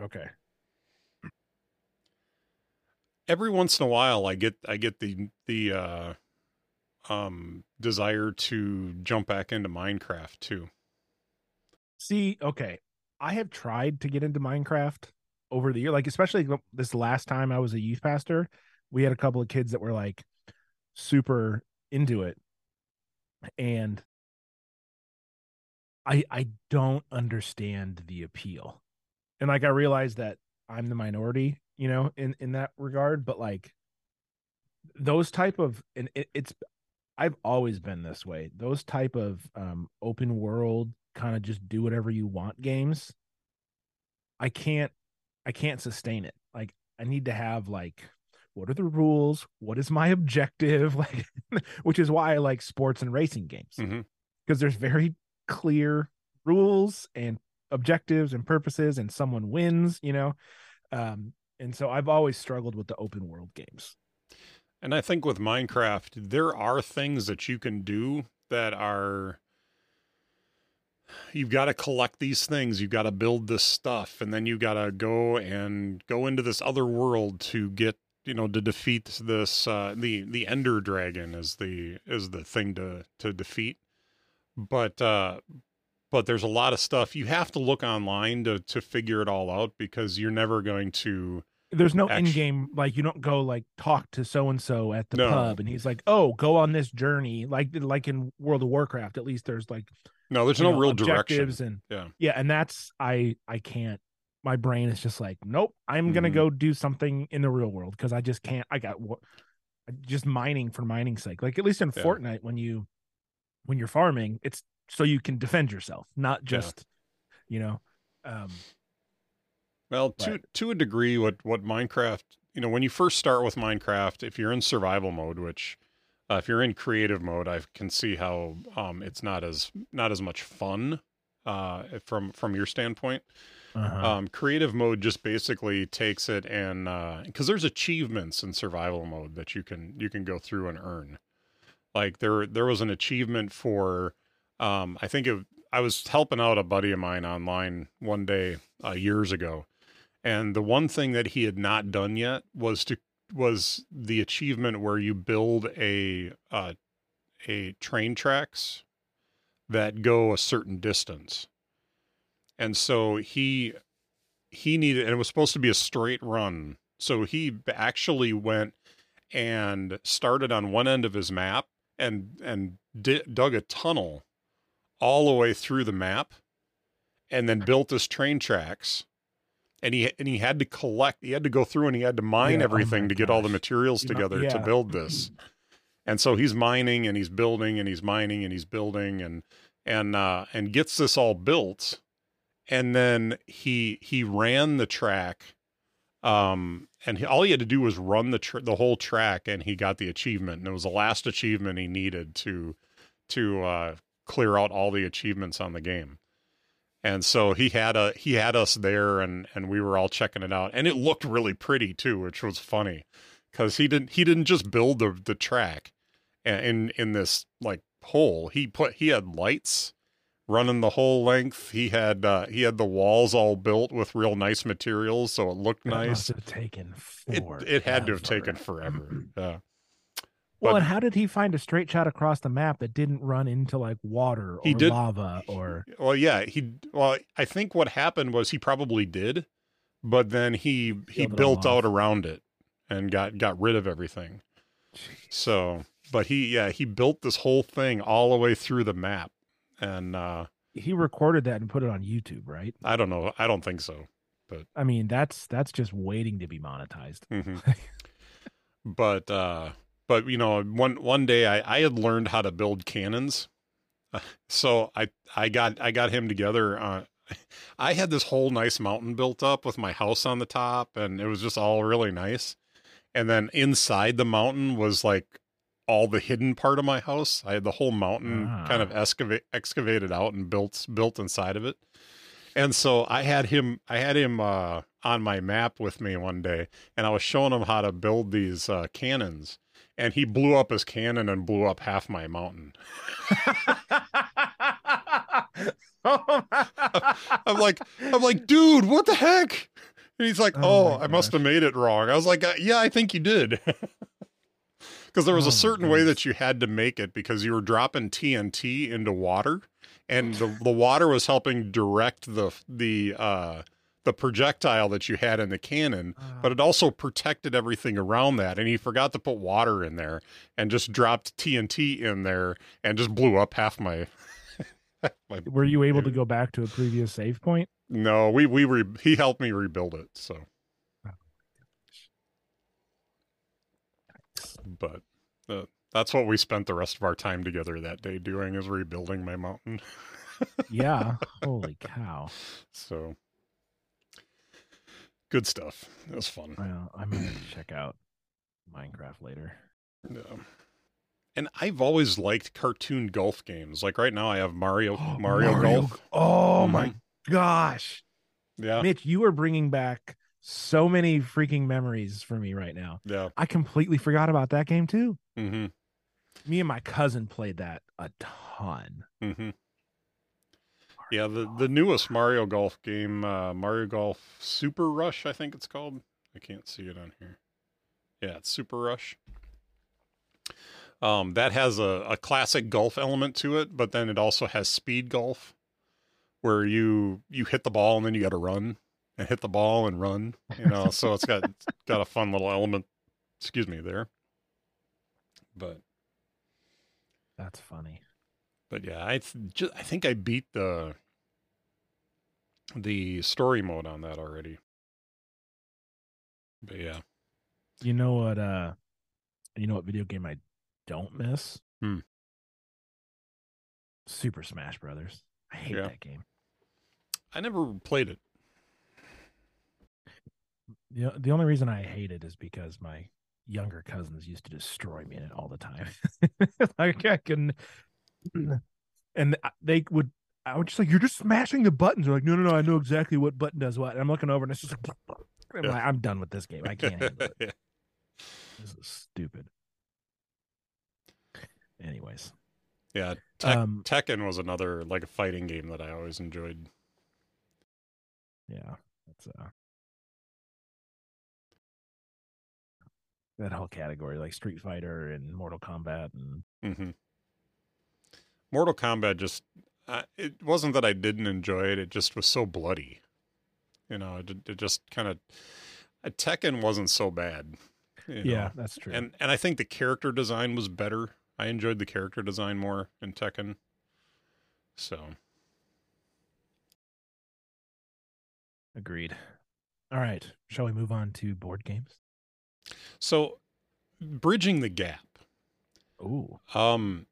Okay. Every once in a while, I get I get the the uh, um desire to jump back into Minecraft too. See, okay, I have tried to get into Minecraft over the year, like especially this last time I was a youth pastor. We had a couple of kids that were like super into it, and I I don't understand the appeal, and like I realize that I'm the minority, you know, in in that regard, but like those type of and it, it's I've always been this way. Those type of um open world kind of just do whatever you want games. I can't I can't sustain it. Like I need to have like what are the rules? What is my objective? Like which is why I like sports and racing games. Because there's very clear rules and objectives and purposes and someone wins, you know. Um and so I've always struggled with the open world games. And I think with Minecraft, there are things that you can do that are you've got to collect these things, you've got to build this stuff, and then you got to go and go into this other world to get, you know, to defeat this uh the the ender dragon is the is the thing to to defeat. But uh but there's a lot of stuff you have to look online to to figure it all out because you're never going to There's no Actu- in game like you don't go like talk to so and so at the No. pub and he's like, "Oh, go on this journey." Like like in World of Warcraft, at least there's like no there's no know, real direction objectives and Yeah. yeah, and that's I I can't. My brain is just like, nope. I'm gonna Mhm. go do something in the real world because I just can't. I got what just mining for mining's sake. Like at least in Yeah. Fortnite, when you when you're farming, it's so you can defend yourself, not Yeah. just you know. um Well, to to a degree, what what Minecraft, you know, when you first start with Minecraft, if you're in survival mode, which uh, if you're in creative mode, I can see how um, it's not as not as much fun uh, from from your standpoint. Uh-huh. Um, creative mode just basically takes it and because there's achievements in survival mode that you can you can go through and earn. Like there there was an achievement for um, I think it, I was helping out a buddy of mine online one day uh, years ago, and the one thing that he had not done yet was to was the achievement where you build a uh, a train tracks that go a certain distance. And so he he needed and it was supposed to be a straight run. So he actually went and started on one end of his map and and di- dug a tunnel all the way through the map and then built his train tracks. And he and he had to collect he had to go through and he had to mine Yeah, oh everything my to get all the materials together to build this. And so he's mining and he's building and he's mining and he's building and and uh and gets this all built and then he he ran the track um and he, all he had to do was run the tr- the whole track and he got the achievement and it was the last achievement he needed to to uh clear out all the achievements on the game. And so he had a he had us there and and we were all checking it out and it looked really pretty too which was funny because he didn't he didn't just build the the track in in this like hole. He put he had lights running the whole length he had uh he had the walls all built with real nice materials so it looked That nice must have taken it, forever. it had to have taken forever yeah Well, But- and how did he find a straight shot across the map that didn't run into like water or did- lava or Well, yeah, he. Well, I think what happened was he probably did, but then he he Built it out around it and got got rid of everything. So, but he yeah he built this whole thing all the way through the map, and uh he recorded that and put it on YouTube, right? I don't know. I don't think so. But I mean, that's that's just waiting to be monetized. hmm but uh but you know one one day I I had learned how to build cannons, so I I got I got him together. Uh, I had this whole nice mountain built up with my house on the top, and it was just all really nice. And then inside the mountain was like all the hidden part of my house. I had the whole mountain kind of Ah. excavate, excavated out and built built inside of it. And so I had him I had him uh, on my map with me one day, and I was showing him how to build these uh, cannons. And he blew up his cannon and blew up half my mountain. oh my- I'm like, I'm like, dude, what the heck? And he's like, Oh oh, I must have made it wrong. I was like, uh, yeah, I think you did. Because there was Oh a certain way that you had to make it because you were dropping TNT into water, and the the water was helping direct the the uh, the projectile that you had in the cannon, but it also protected everything around that. And he forgot to put water in there and just dropped TNT in there and just blew up half my. my Were you able to go back to a previous save point? no, we we re- he helped me rebuild it. So, but uh, that's what we spent the rest of our time together that day doing is rebuilding my mountain. Yeah. Holy cow. So, good stuff. It was fun. Well, I might check out Minecraft later. Yeah. And I've always liked cartoon golf games. Like right now, I have Mario Mario, Golf. Oh my Mhm. gosh. Yeah, Mitch, you are bringing back so many freaking memories for me right now. yeah. I completely forgot about that game too. hmm Me and my cousin played that a ton. hmm Yeah, the the newest Mario Golf game, uh, Mario Golf Super Rush, I think it's called. I can't see it on here. Yeah, it's Super Rush. Um, that has a, a classic golf element to it, but then it also has speed golf, where you you hit the ball and then you got to run and hit the ball and run. You know, so it's got it's got a fun little element. Excuse me, there. But That's funny. but yeah, I th- ju- I think I beat the the story mode on that already. But yeah, You know what uh you know what video game I don't miss? Hmm. Super Smash Brothers. I hate Yeah. that game. I never played it. The, the only reason I hate it is because my younger cousins used to destroy me in it all the time. like I can, and they would. I would just like, you're just smashing the buttons. They're like, no, no, no, I know exactly what button does what. And I'm looking over, and it's just like, I'm, like, I'm done with this game. I can't. Yeah. This is stupid. Anyways, yeah, Tek- um, Tekken was another like a fighting game that I always enjoyed. yeah, that's uh, that whole category, like Street Fighter and Mortal Kombat, and mm-hmm. Mortal Kombat just uh, it wasn't that I didn't enjoy it; it just was so bloody. You know, it, it just kind of Tekken wasn't so bad. you yeah, that's true. and and I think the character design was better. I enjoyed the character design more in Tekken. So Agreed. All right. Shall we move on to board games? So bridging the gap. Ooh. Um,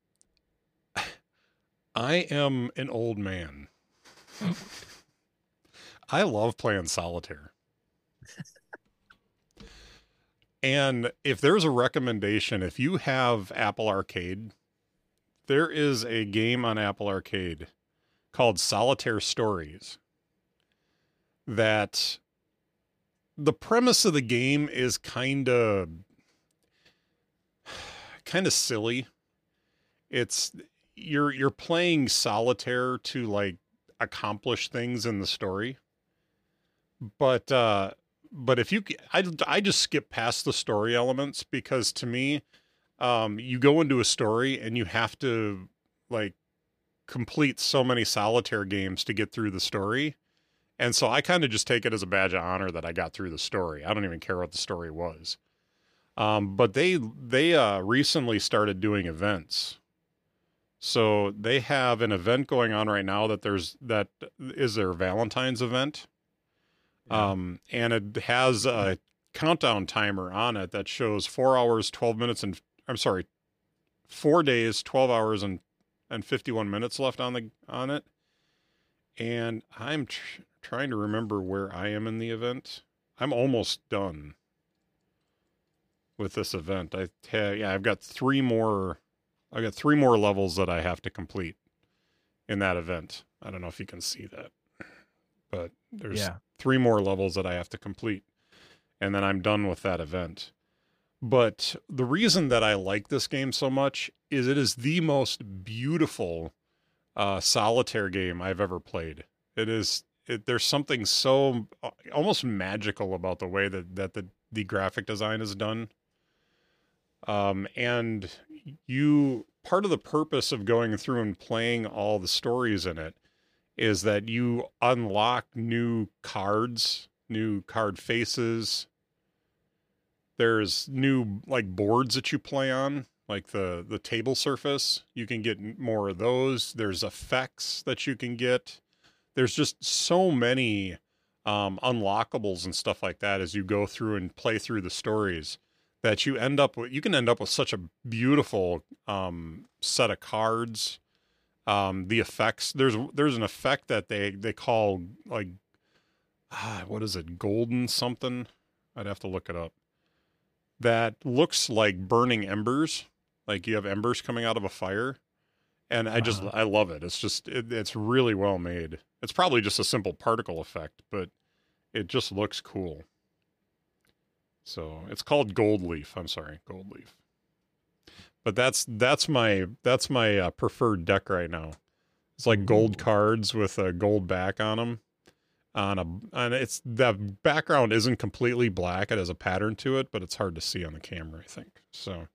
I am an old man. I love playing solitaire. and if there's a recommendation, if you have Apple Arcade, there is a game on Apple Arcade called Solitaire Stories that the premise of the game is kind of kind of silly. It's you're you're playing solitaire to like accomplish things in the story. But uh but if you I I just skip past the story elements because to me um you go into a story and you have to like complete so many solitaire games to get through the story. And so I kind of just take it as a badge of honor that I got through the story. I don't even care what the story was. Um, but they they uh, recently started doing events. So they have an event going on right now that there's that is their Valentine's event. Um, and it has a countdown timer on it that shows four hours, twelve minutes, and I'm sorry, four days, twelve hours, and and fifty one minutes left on the on it. And I'm tr- trying to remember where I am in the event. I'm almost done. with this event. I yeah, I've got three more. I got three more levels that I have to complete in that event. I don't know if you can see that, but there's Yeah. three more levels that I have to complete, and then I'm done with that event. But the reason that I like this game so much is it is the most beautiful uh, solitaire game I've ever played. It is. It, there's something so uh, almost magical about the way that that the the graphic design is done. Um, and you part of the purpose of going through and playing all the stories in it is that you unlock new cards, new card faces. There's new like boards that you play on, like the the table surface. You can get more of those. There's effects that you can get. There's just so many um, unlockables and stuff like that as you go through and play through the stories that you end up with. You can end up with such a beautiful um, set of cards. Um, the effects there's there's an effect that they they call like ah, what is it golden something I'd have to look it up that looks like burning embers like you have embers coming out of a fire and I just Uh-huh. I love it it's just it, it's really well made it's probably just a simple particle effect but it just looks cool so it's called gold leaf I'm sorry gold leaf but that's that's my that's my uh, preferred deck right now. It's like gold cards with a gold back on them. On a and it's the background isn't completely black. It has a pattern to it, but it's hard to see on the camera. I think so.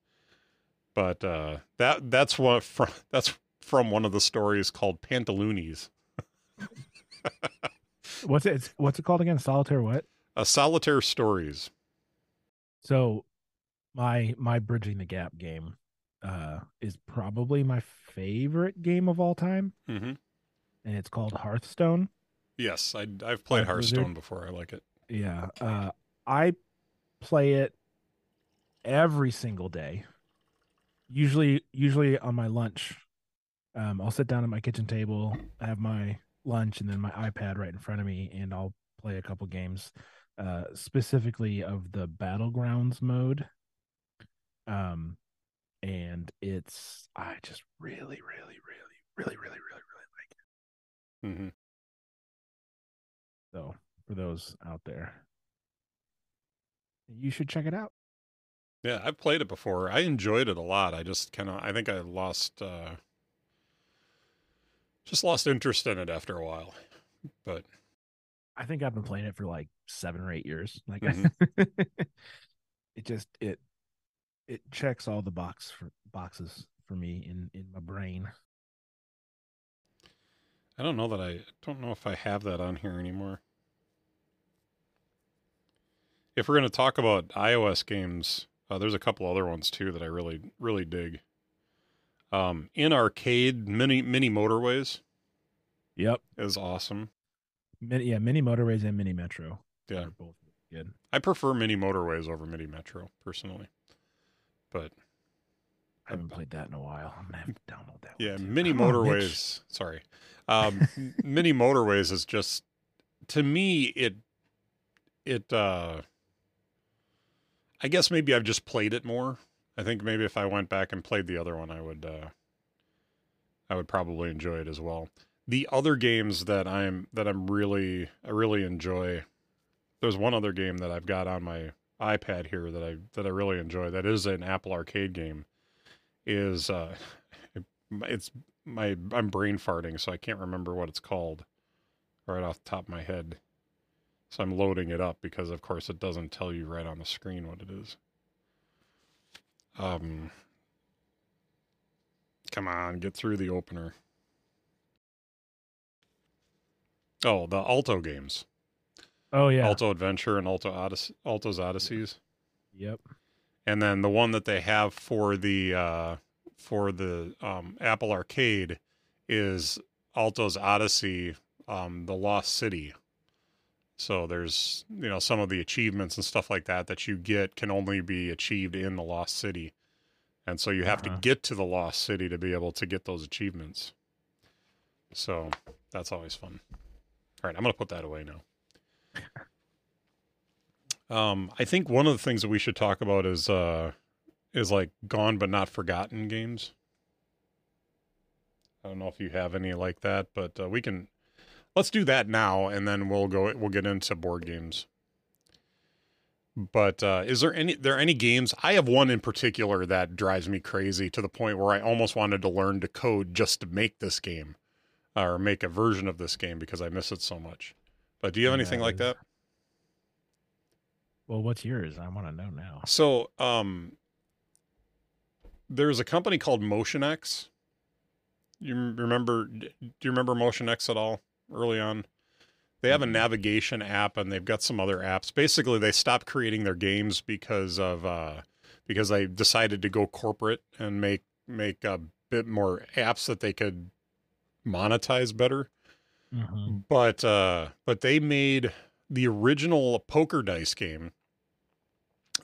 But uh, that that's what from that's from one of the stories called Pantaloonies. What's it? What's it called again? Solitaire what? Uh, solitaire stories. So, my my bridging the gap game uh is probably my favorite game of all time, hmm and it's called Hearthstone. Yes, I, I've played? Hearthstone before. I like it. Yeah. Uh I play it every single day. Usually usually on my lunch. Um I'll sit down at my kitchen table, have my lunch and then my iPad right in front of me and I'll play a couple games uh specifically of the battlegrounds mode. Um and it's I just really really really really really really really like it. hmm So, for those out there, you should check it out. Yeah, I've played it before. I enjoyed it a lot. I just kind of, I think I lost, uh, just lost interest in it after a while. But I think I've been playing it for like seven or eight years. Like Mhm. it just it it checks all the box for boxes for me in in my brain. I don't know that I don't know if I have that on here anymore. If we're going to talk about iOS games, uh, there's a couple other ones too that I really, really dig. Um, in arcade, mini mini motorways Yep. is awesome. Mini, yeah, mini motorways and mini metro. Yeah, are both good. I prefer mini motorways over mini metro personally, but I haven't played that in a while. I'm gonna have to download that. Yeah, mini on, motorways. Sorry, um, mini motorways is just to me it it. uh I guess maybe I've just played it more. I think maybe if I went back and played the other one, I would. uh I would probably enjoy it as well. The other games that I'm that I'm really I really enjoy. There's one other game that I've got on my iPad here that I that I really enjoy. That is an Apple Arcade game. Is uh, it's my I'm brain farting, so I can't remember what it's called right off the top of my head. So I'm loading it up because of course it doesn't tell you right on the screen what it is. Um Come on, get through the opener. Oh, the Alto games. Oh yeah. Alto Adventure and Alto Odyssey, Alto's Odysseys. Yep. and then the one that they have for the uh for the um Apple Arcade is Alto's Odyssey um the Lost City. So there's you know some of the achievements and stuff like that that you get can only be achieved in the Lost City. And so you have Uh-huh. to get to the Lost City to be able to get those achievements. So that's always fun. All right, I'm going to put that away now. Um, I think one of the things that we should talk about is uh, is like gone but not forgotten games. I don't know if you have any like that, but uh, we can let's do that now, and then we'll go. We'll get into board games. But uh, is there any there any games? I have one in particular that drives me crazy to the point where I almost wanted to learn to code just to make this game, or make a version of this game because I miss it so much. But do you have anything like that? Well, what's yours? I want to know now. So, um, there's a company called MotionX. You remember? Do you remember MotionX at all? Early on, they have a navigation app and they've got some other apps. Basically, they stopped creating their games because of uh, because they decided to go corporate and make make a bit more apps that they could monetize better. Mm-hmm. But uh, but they made the original poker dice game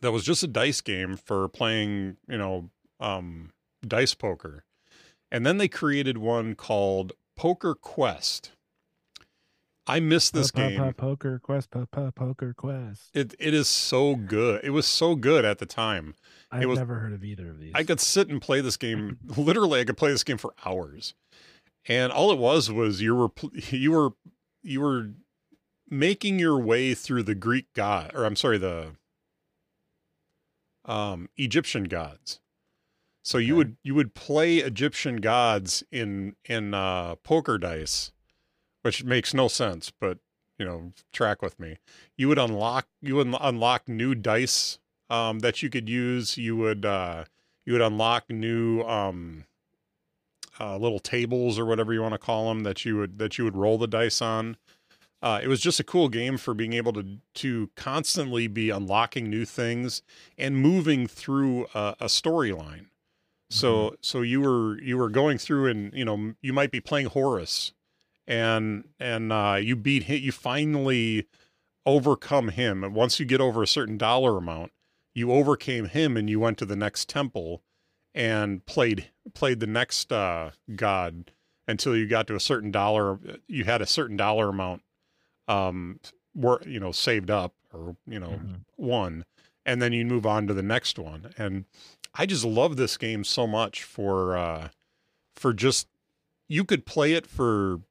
that was just a dice game for playing, you know, um, dice poker. And then they created one called Poker Quest. I miss this game. poker quest, poker quest. It it is so good. It was so good at the time. I've was- never heard of either of these. I could sit and play this game. Literally, I could play this game for hours. And all it was was you were you were you were making your way through the Greek god, or I'm sorry, the um, Egyptian gods. So you would you would play Egyptian gods in in uh, poker dice, which makes no sense, but you know, track with me. You would unlock you would unlock new dice um, that you could use. You would uh, you would unlock new um, uh, little tables or whatever you want to call them that you would that you would roll the dice on. Uh, it was just a cool game for being able to to constantly be unlocking new things and moving through a, a storyline. So so you were you were going through and you know you might be playing Horus, and and uh, you beat him. You finally overcome him. And once you get over a certain dollar amount, you overcame him, and you went to the next temple and played played the next uh, god until you got to a certain dollar. You had a certain dollar amount, um, were you know saved up or you know Mhm. one, and then you move on to the next one. And I just love this game so much for uh, for just you could play it for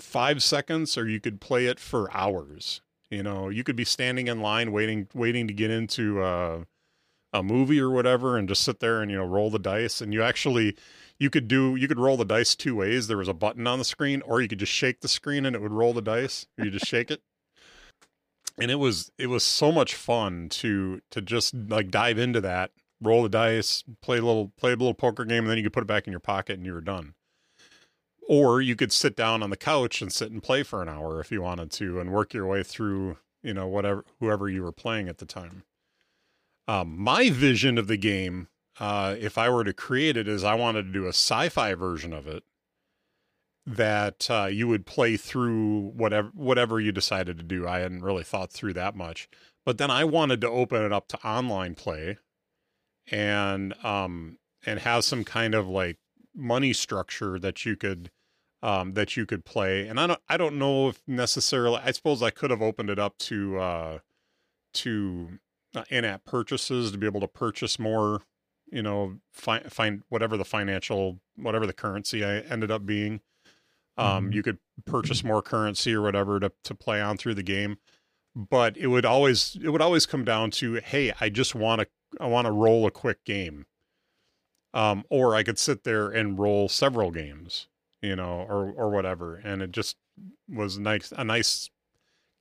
five seconds or you could play it for hours. You know, you could be standing in line waiting waiting to get into uh, a movie or whatever, and just sit there and you know roll the dice. And you actually you could do you could roll the dice two ways. There was a button on the screen, or you could just shake the screen and it would roll the dice. Or you just shake it and it was it was so much fun to to just like dive into that roll the dice play a little play a little poker game and then you could put it back in your pocket and you were done or you could sit down on the couch and sit and play for an hour if you wanted to and work your way through you know whatever whoever you were playing at the time um, my vision of the game uh, if i were to create it is i wanted to do a sci-fi version of it that uh, you would play through whatever whatever you decided to do. I hadn't really thought through that much, but then I wanted to open it up to online play, and um and have some kind of like money structure that you could um that you could play. And I don't I don't know if necessarily. I suppose I could have opened it up to uh to uh, in-app purchases to be able to purchase more you know find find whatever the financial whatever the currency I ended up being um, Mhm. you could purchase more currency or whatever to, to play on through the game. But it would always it would always come down to, hey, I just want to I want to roll a quick game. Um, or I could sit there and roll several games, you know, or or whatever. And it just was nice a nice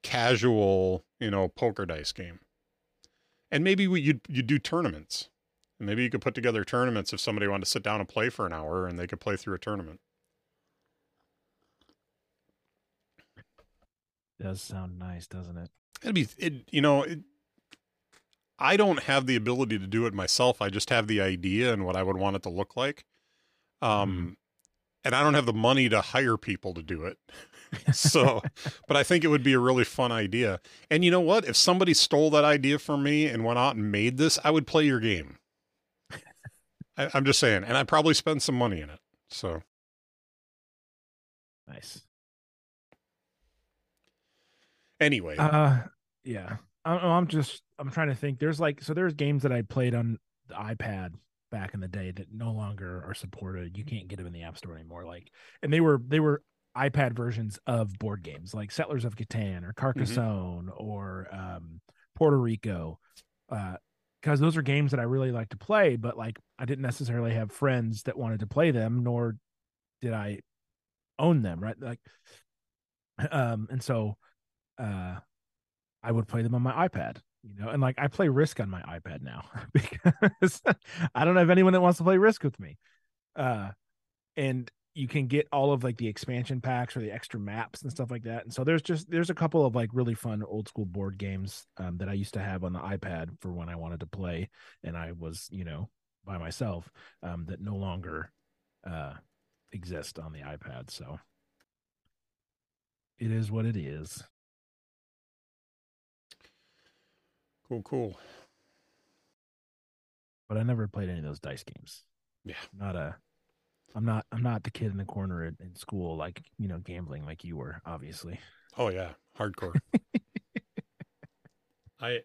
casual, you know, poker dice game. And maybe we, you'd you do tournaments. And maybe you could put together tournaments if somebody wanted to sit down and play for an hour and they could play through a tournament. Does sound nice, doesn't it? It'd be it. You know, it, I don't have the ability to do it myself. I just have the idea and what I would want it to look like. Um, and I don't have the money to hire people to do it. so, but I think it would be a really fun idea. And you know what? If somebody stole that idea from me and went out and made this, I would play your game. I, I'm just saying, and I'd probably spend some money in it. So, Nice. anyway, Uh, yeah. I'm, just I'm trying to think. There's like so there's games that I played on the iPad back in the day that no longer are supported. You can't get them in the App Store anymore. Like, and they were they were iPad versions of board games like Settlers of Catan or Carcassonne or um, Puerto Rico, because uh, those are games that I really like to play. But like, I didn't necessarily have friends that wanted to play them, nor did I own them. Right, like, um, and so, uh, I would play them on my iPad you know and like i play risk on my ipad now because i don't have anyone that wants to play risk with me. Uh and you can get all of like the expansion packs or the extra maps and stuff like that. And so there's just there's a couple of like really fun old school board games um, that i used to have on the ipad for when i wanted to play and i was you know by myself um, that no longer uh exist on the ipad. So it is what it is Cool, cool. But I never played any of those dice games. Yeah. Not a I'm not I'm not the kid in the corner in, in school like, you know, gambling like you were, obviously. Oh yeah, hardcore. I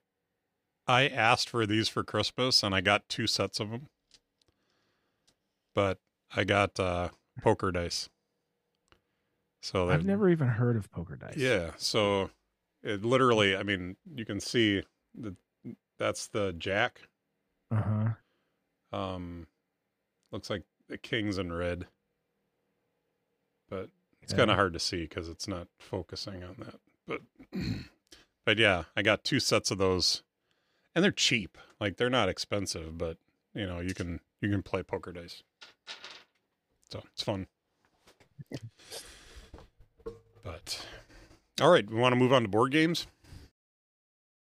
I asked for these for Christmas and I got two sets of them. But I got uh poker dice. So I've never even heard of poker dice. Yeah, so it literally, I mean, you can see the that's the jack. Uh huh. Um, looks like the king's in red, but it's yeah. kind of hard to see because it's not focusing on that. But but yeah, I got two sets of those, and they're cheap. Like they're not expensive, but you know you can you can play poker dice, so it's fun. But all right, we want to move on to board games.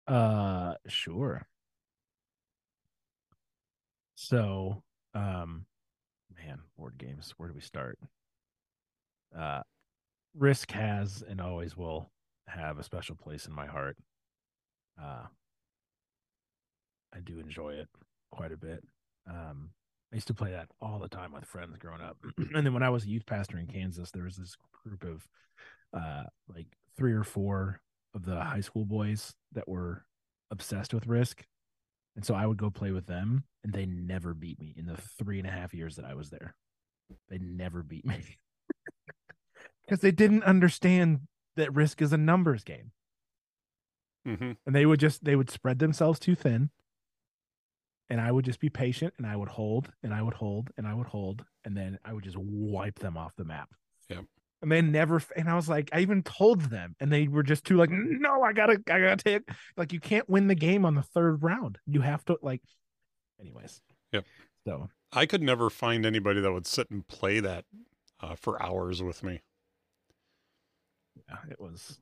Uh, sure. So, um, man, board games. Where do we start? Uh, Risk has and always will have a special place in my heart. Uh, I do enjoy it quite a bit. Um, I used to play that all the time with friends growing up. and then when I was a youth pastor in Kansas, there was this group of uh like three or four of the high school boys that were obsessed with Risk. And so I would go play with them, and they never beat me in the three and a half years that I was there. They never beat me because they didn't understand that Risk is a numbers game. Mm-hmm. And they would just they would spread themselves too thin, and I would just be patient, and I would hold, and I would hold, and I would hold, and then I would just wipe them off the map. Yep and they never and i was like i even told them and they were just too like no i gotta i gotta take like you can't win the game on the third round. You have to like anyways. Yep so. I could never find anybody that would sit and play that uh, for hours with me. Yeah it was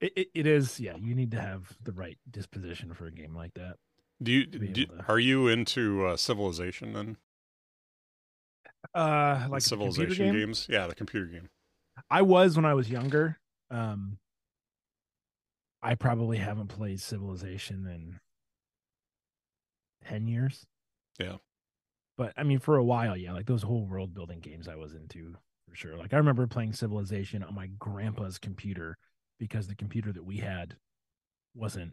it, it, it is yeah you need to have the right disposition for a game like that do you do, to... are you into uh, civilization then uh, like Civilization game? games. Yeah, the computer game. I was when I was younger. Um, I probably haven't played Civilization in ten years. Yeah, but I mean, for a while, yeah, like those whole world building games I was into for sure. Like I remember playing Civilization on my grandpa's computer because the computer that we had wasn't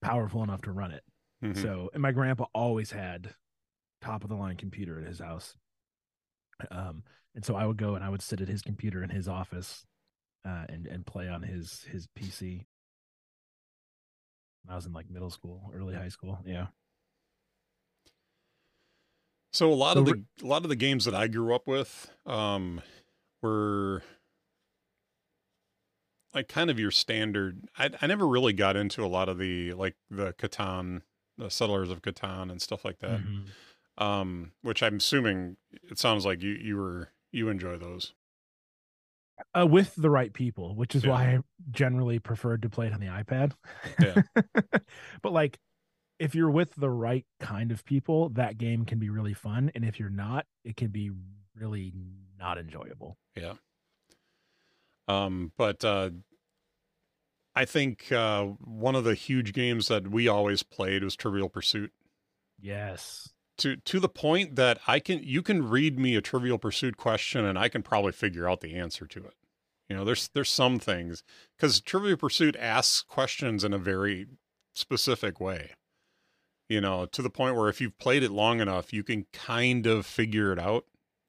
powerful enough to run it. Mm-hmm. So, and my grandpa always had top of the line computer at his house. Um, and so I would go and I would sit at his computer in his office uh, and and play on his his PC. I was in like middle school, early high school. Yeah. So a lot of the a lot of the games that I grew up with um, were like kind of your standard. I I never really got into a lot of the like the Catan, the Settlers of Catan and stuff like that. Mm-hmm um, which I'm assuming it sounds like you you were you enjoy those. Uh, with the right people, which is yeah. why I generally preferred to play it on the iPad. Yeah. but like if you're with the right kind of people, that game can be really fun. And if you're not, it can be really not enjoyable. Yeah. Um, but uh I think uh one of the huge games that we always played was Trivial Pursuit. Yes to to the point that I can you can read me a Trivial Pursuit question and I can probably figure out the answer to it. You know, there's there's some things because trivial Pursuit asks questions in a very specific way. You know, to the point where if you've played it long enough, you can kind of figure it out.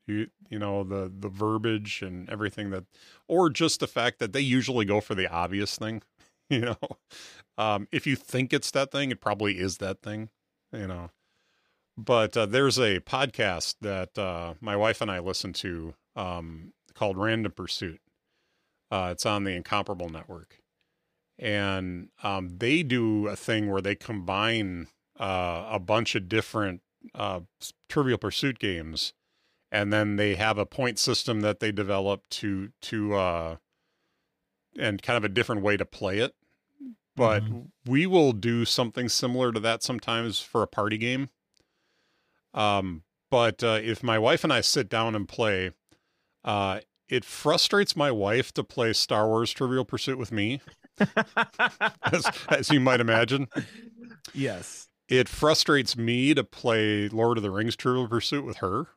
You you know the the verbiage and everything that, or just the fact that they usually go for the obvious thing. You know, um, if you think it's that thing, it probably is that thing. You know, but uh, there's a podcast that uh, my wife and I listen to um, called Random Pursuit. Uh, it's on the Incomparable Network, and um, they do a thing where they combine uh, a bunch of different uh, Trivial Pursuit games, and then they have a point system that they develop to to uh, and kind of a different way to play it. But mm-hmm. we will do something similar to that sometimes for a party game. Um, but uh, if my wife and I sit down and play, uh, it frustrates my wife to play Star Wars Trivial Pursuit with me, as, as you might imagine. Yes. It frustrates me to play Lord of the Rings Trivial Pursuit with her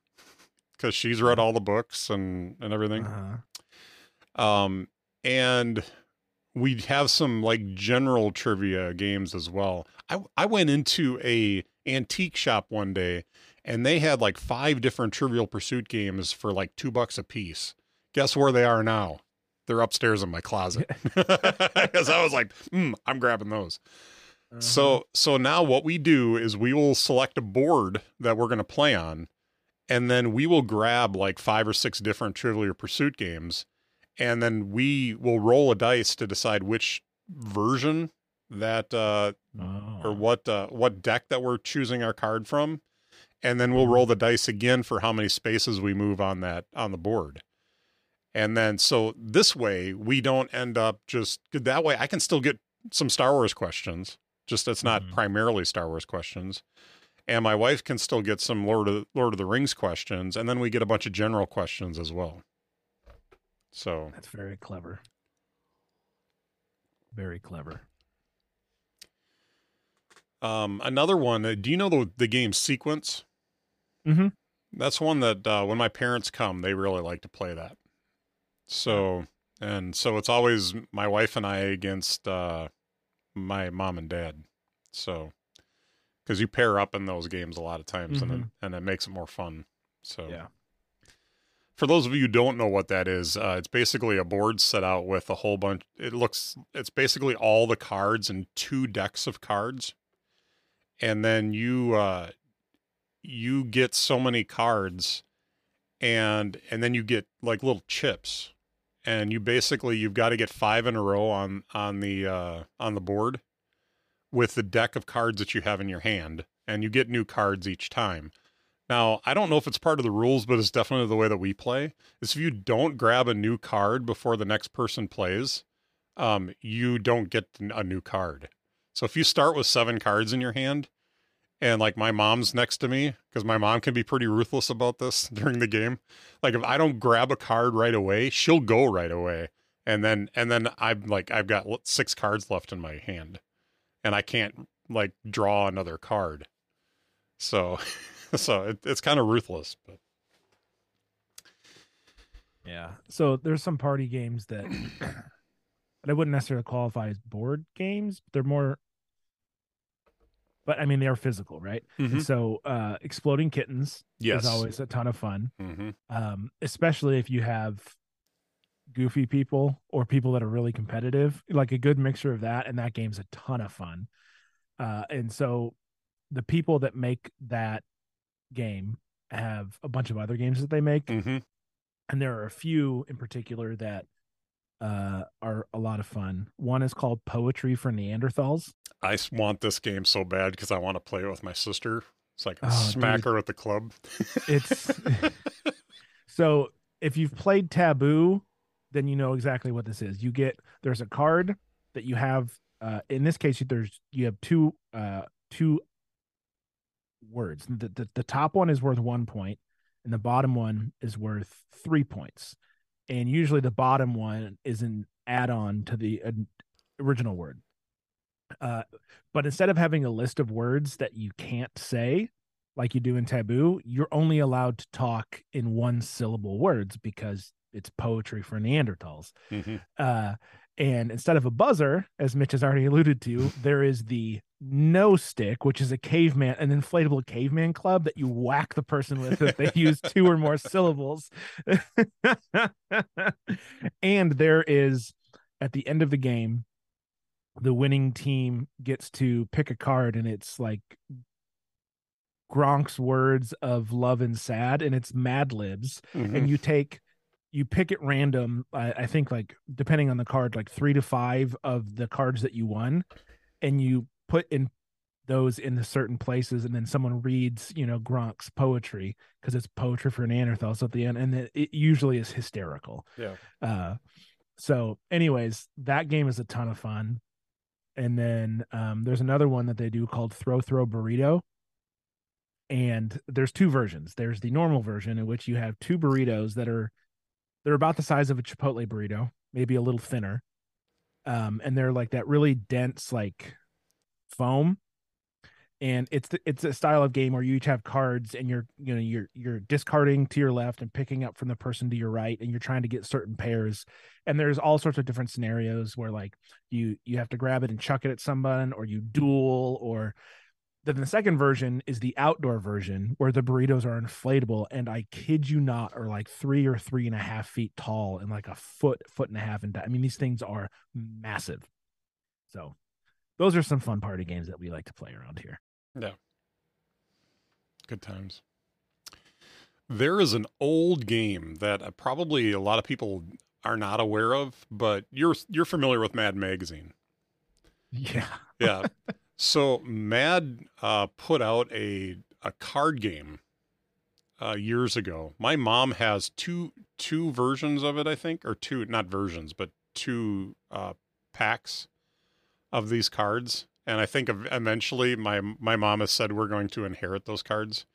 because she's read all the books and and everything. Uh-huh. Um, and we have some like general trivia games as well. I I went into a antique shop one day and they had like five different Trivial Pursuit games for like two bucks a piece. Guess where they are now? They're upstairs in my closet because I was like, mm, I'm grabbing those. Uh-huh. So so now what we do is we will select a board that we're going to play on, and then we will grab like five or six different Trivial Pursuit games, and then we will roll a dice to decide which version that uh oh. or what uh what deck that we're choosing our card from and then we'll roll the dice again for how many spaces we move on that on the board. And then so this way we don't end up just that way I can still get some Star Wars questions. Just it's not mm-hmm. primarily Star Wars questions. And my wife can still get some Lord of Lord of the Rings questions and then we get a bunch of general questions as well. So That's very clever. Very clever. Um, another one. Uh, do you know the the game Sequence? Mm-hmm. That's one that uh, when my parents come, they really like to play that. So and so it's always my wife and I against uh, my mom and dad. So because you pair up in those games a lot of times, mm-hmm. and it, and it makes it more fun. So yeah. For those of you who don't know what that is, uh, it's basically a board set out with a whole bunch. It looks, it's basically all the cards and two decks of cards and then you uh you get so many cards and and then you get like little chips and you basically you've got to get five in a row on on the uh on the board with the deck of cards that you have in your hand and you get new cards each time. Now i don't know if it's part of the rules but it's definitely the way that we play is if you don't grab a new card before the next person plays um you don't get a new card so if you start with seven cards in your hand and like my mom's next to me because my mom can be pretty ruthless about this during the game. Like if I don't grab a card right away, she'll go right away. And then and then I'm like I've got six cards left in my hand and I can't like draw another card. So so it, it's kind of ruthless, but yeah. So there's some party games that I wouldn't necessarily qualify as board games. They're more but I mean they are physical, right? Mm-hmm. so uh, exploding kittens yes. is always a ton of fun, mm-hmm. um, especially if you have goofy people or people that are really competitive. Like a good mixture of that, and that game's a ton of fun. Uh, and so the people that make that game have a bunch of other games that they make, mm-hmm. and there are a few in particular that uh, are a lot of fun. One is called Poetry for Neanderthals. I want this game so bad because I want to play it with my sister. It's like a oh, smack dude. her at the club. it's so if you've played Taboo, then you know exactly what this is. You get there's a card that you have. Uh, in this case, there's you have two uh, two words. The, the the top one is worth one point, and the bottom one is worth three points and usually the bottom one is an add-on to the uh, original word. Uh, but instead of having a list of words that you can't say, like you do in Taboo, you're only allowed to talk in one syllable words because it's poetry for Neanderthals. Mhm. Uh, and instead of a buzzer, as Mitch has already alluded to, there is the no stick, which is a caveman, an inflatable caveman club that you whack the person with if they use two or more syllables. and there is at the end of the game, the winning team gets to pick a card, and it's like Gronk's words of love and sad, and it's Mad Libs Mhm. and you take you pick at random I, I think like depending on the card like three to five of the cards that you won and you put in those in the certain places and then someone reads you know gronk's poetry because it's poetry for neanderthals at the end and it, it usually is hysterical. Yeah. uh so anyways that game is a ton of fun. And then um there's another one that they do called throw throw burrito. And there's two versions. There's the normal version in which you have two burritos that are they're about the size of a chipotle burrito maybe a little thinner. Um and they're like that really dense like foam. And it's it's a style of game where you each have cards and you're you know you're you're discarding to your left and picking up from the person to your right and you're trying to get certain pairs. And there's all sorts of different scenarios where like you you have to grab it and chuck it at someone or you duel or then the second version is the outdoor version where the burritos are inflatable and i kid you not are like three or three and a half feet tall and like a foot foot and a half in di- i mean these things are massive. So those are some fun party games that we like to play around here Yeah. Good times. There is an old game that uh, probably a lot of people are not aware of, but you're you're familiar with Mad Magazine. yeah Yeah. so Mad uh, put out a a card game uh, years ago. My mom has two two versions of it, I think, or two not versions, but two uh, packs of these cards. And I think eventually my my mom has said we're going to inherit those cards,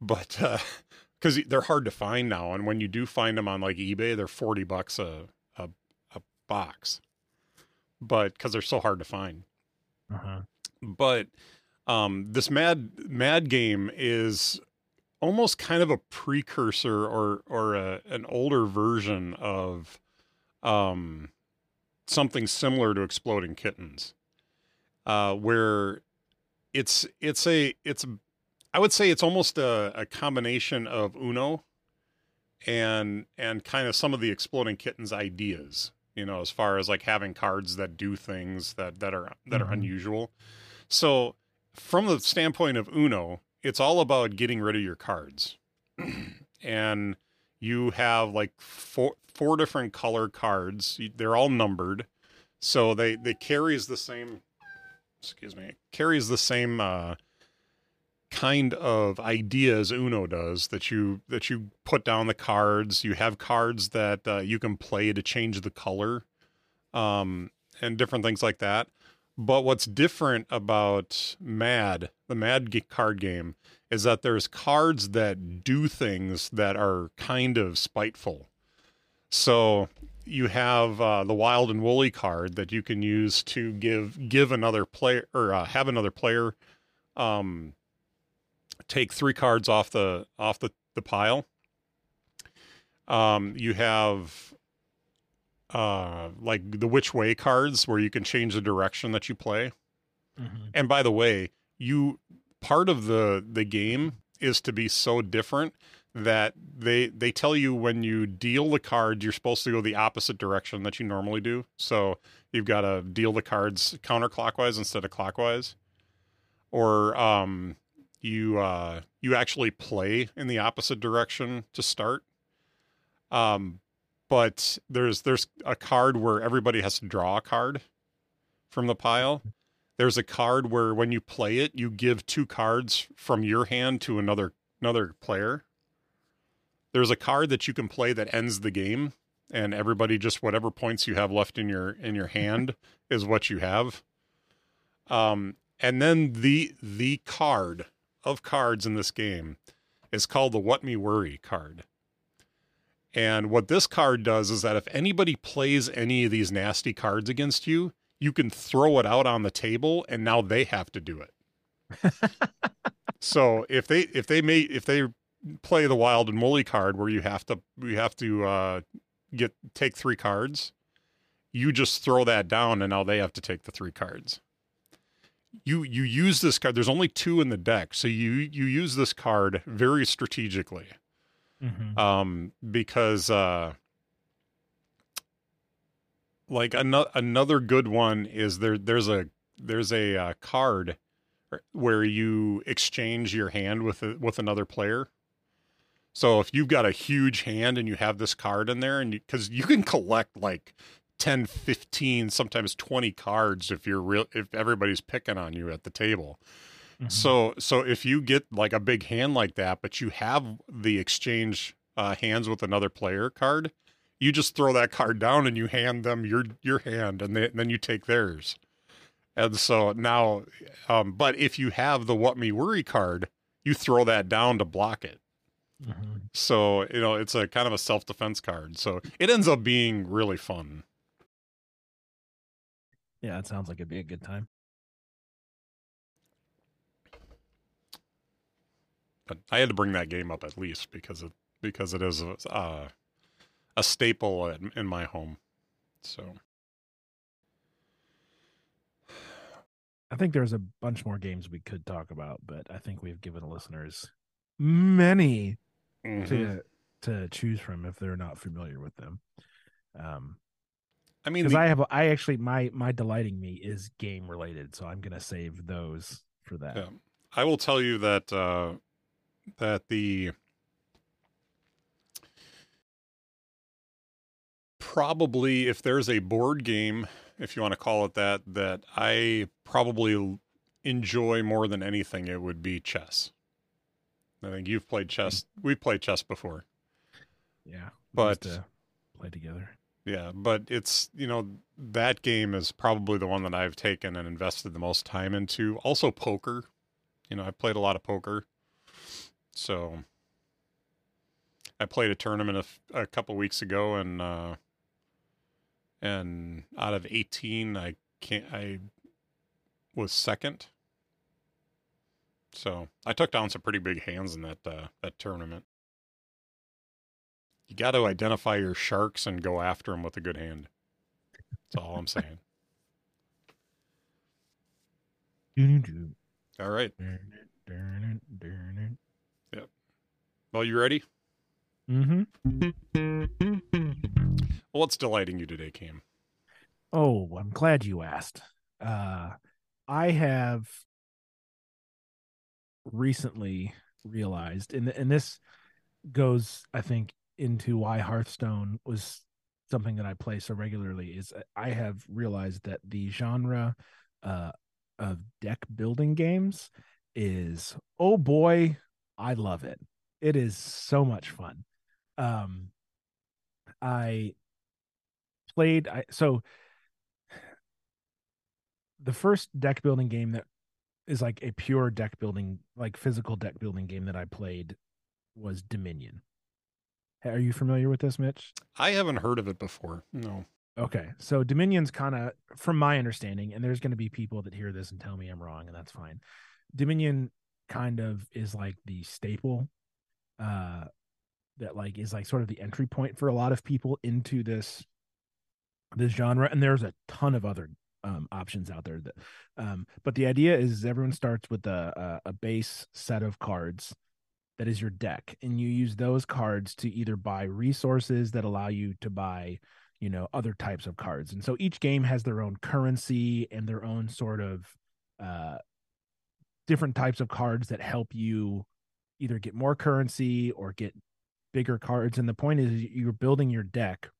but uh because they're hard to find now, and when you do find them on like eBay, they're forty bucks a a, a box. But because they're so hard to find uh-huh but um, this mad mad game is almost kind of a precursor or or a, an older version of um, something similar to exploding kittens uh, where it's it's a it's i would say it's almost a, a combination of uno and and kind of some of the exploding kittens ideas you know as far as like having cards that do things that that are that are Mhm. unusual so from the standpoint of uno it's all about getting rid of your cards and you have like four four different color cards. They're all numbered. So they they carries the same excuse me carries the same uh kind of idea as uno does that you that you put down the cards. You have cards that uh, you can play to change the color um and different things like that. But what's different about mad the mad card game is that there's cards that do things that are kind of spiteful so you have uh, the wild and woolly card that you can use to give give another player or uh, have another player um, take three cards off the off the, the pile. Um, you have uh, like the which way cards where you can change the direction that you play. Mhm. And by the way, you part of the the game is to be so different that they they tell you when you deal the cards you're supposed to go the opposite direction that you normally do. So you've got to deal the cards counterclockwise instead of clockwise. Or um you uh you actually play in the opposite direction to start. Um but there's there's a card where everybody has to draw a card from the pile. There's a card where when you play it, you give two cards from your hand to another another player. There's a card that you can play that ends the game, and everybody just whatever points you have left in your in your hand is what you have. Um, and then the the card of cards in this game is called the What Me Worry card. And what this card does is that if anybody plays any of these nasty cards against you, you can throw it out on the table and now they have to do it. so if they if they may if they play the wild and woolly card where you have to you have to uh get take three cards, you just throw that down, and now they have to take the three cards. You you use this card. There's only two in the deck, so you you use this card very strategically, Mhm. um, because uh, like another another good one is there. There's a there's a uh, card where you exchange your hand with a, with another player. So if you've got a huge hand and you have this card in there and because you, can collect like 10, 15, sometimes 20 cards if you're real if everybody's picking on you at the table. Mhm. So so if you get like a big hand like that but you have the exchange uh, hands with another player card, you just throw that card down and you hand them your your hand and, they, and then you take theirs. And so now, um, but if you have the What Me Worry card, you throw that down to block it. Mhm. So, you know, it's a kind of a self defense card. So it ends up being really fun. Yeah, it sounds like it'd be a good time. But I had to bring that game up at least because it because it is uh, a staple in, in my home. So I think there's a bunch more games we could talk about, but I think we've given listeners many mhm. to to choose from if they're not familiar with them. Um, I mean, because the- I have, I actually my my delighting me is game related, so I'm gonna save those for that. Yeah. I will tell you that uh, that the probably if there's a board game, if you want to call it that, that I probably enjoy more than anything, it would be chess. I think you've played chess. We've played chess before. Yeah, But- to play together. Yeah, but it's you know that game is probably the one that I've taken and invested the most time into. Also poker. You know, I've played a lot of poker. So I played a tournament a, f- a couple weeks ago and uh and out of 18 I can't I was second. So, I took down some pretty big hands in that uh that tournament. You got to identify your sharks and go after them with a good hand. That's all I'm saying. All right. Yep. Well, you ready? Mm-hmm. What's delighting you today, Cam? Oh, I'm glad you asked. Uh, I have recently realized, and and this goes, I think, into why Hearthstone was something that I play so regularly. Is I have realized that the genre uh, of deck building games is oh boy, I love it. It is so much fun. Um, I played I so the first deck building game that is like a pure deck building like physical deck building game that I played was Dominion. Are you familiar with this, Mitch? I haven't heard of it before. No. Okay. So Dominion's kind of from my understanding and there's going to be people that hear this and tell me I'm wrong and that's fine. Dominion kind of is like the staple uh that like is like sort of the entry point for a lot of people into this this genre and there's a ton of other um, options out there that um but the idea is everyone starts with a, a a base set of cards that is your deck and you use those cards to either buy resources that allow you to buy you know other types of cards and so each game has their own currency and their own sort of uh different types of cards that help you either get more currency or get bigger cards and the point is you're building your deck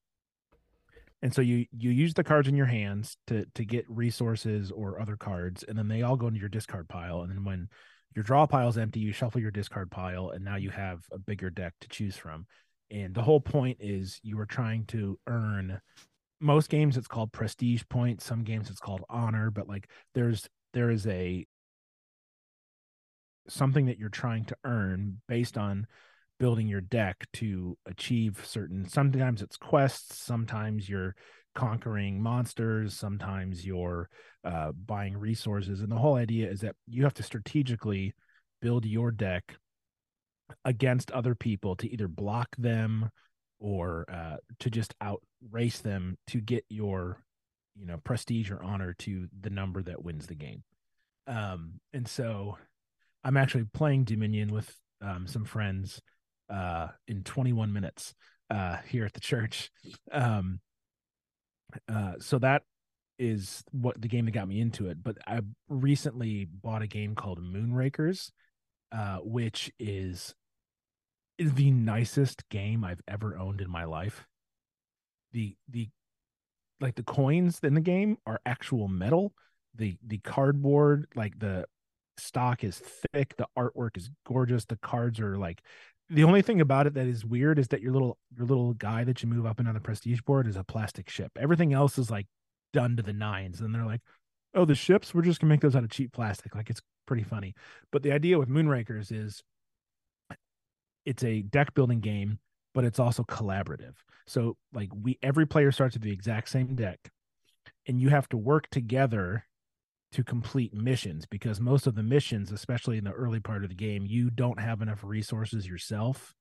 and so you you use the cards in your hands to to get resources or other cards and then they all go into your discard pile. And then when your draw pile is empty you shuffle your discard pile and now you have a bigger deck to choose from. And the whole point is you are trying to earn most games it's called prestige points some games it's called honor but like there's there is a something that you're trying to earn based on building your deck to achieve certain sometimes it's quests sometimes you're conquering monsters sometimes you're uh, buying resources and the whole idea is that you have to strategically build your deck against other people to either block them or uh, to just outrace them to get your you know prestige or honor to the number that wins the game. Um and so i'm actually playing dominion with um, some friends uh in 21 minutes uh here at the church um uh so that is what the game that got me into it but i recently bought a game called moonrakers uh which is is the nicest game i've ever owned in my life the the like the coins in the game are actual metal. The the cardboard, like the stock is thick, the artwork is gorgeous, the cards are like the only thing about it that is weird is that your little your little guy that you move up and on the prestige board is a plastic ship. Everything else is like done to the nines. And they're like, oh, the ships, we're just gonna make those out of cheap plastic. Like it's pretty funny. But the idea with Moonrakers is it's a deck building game but it's also collaborative. So like we every player starts with the exact same deck and you have to work together to complete missions because most of the missions, especially in the early part of the game, you don't have enough resources yourself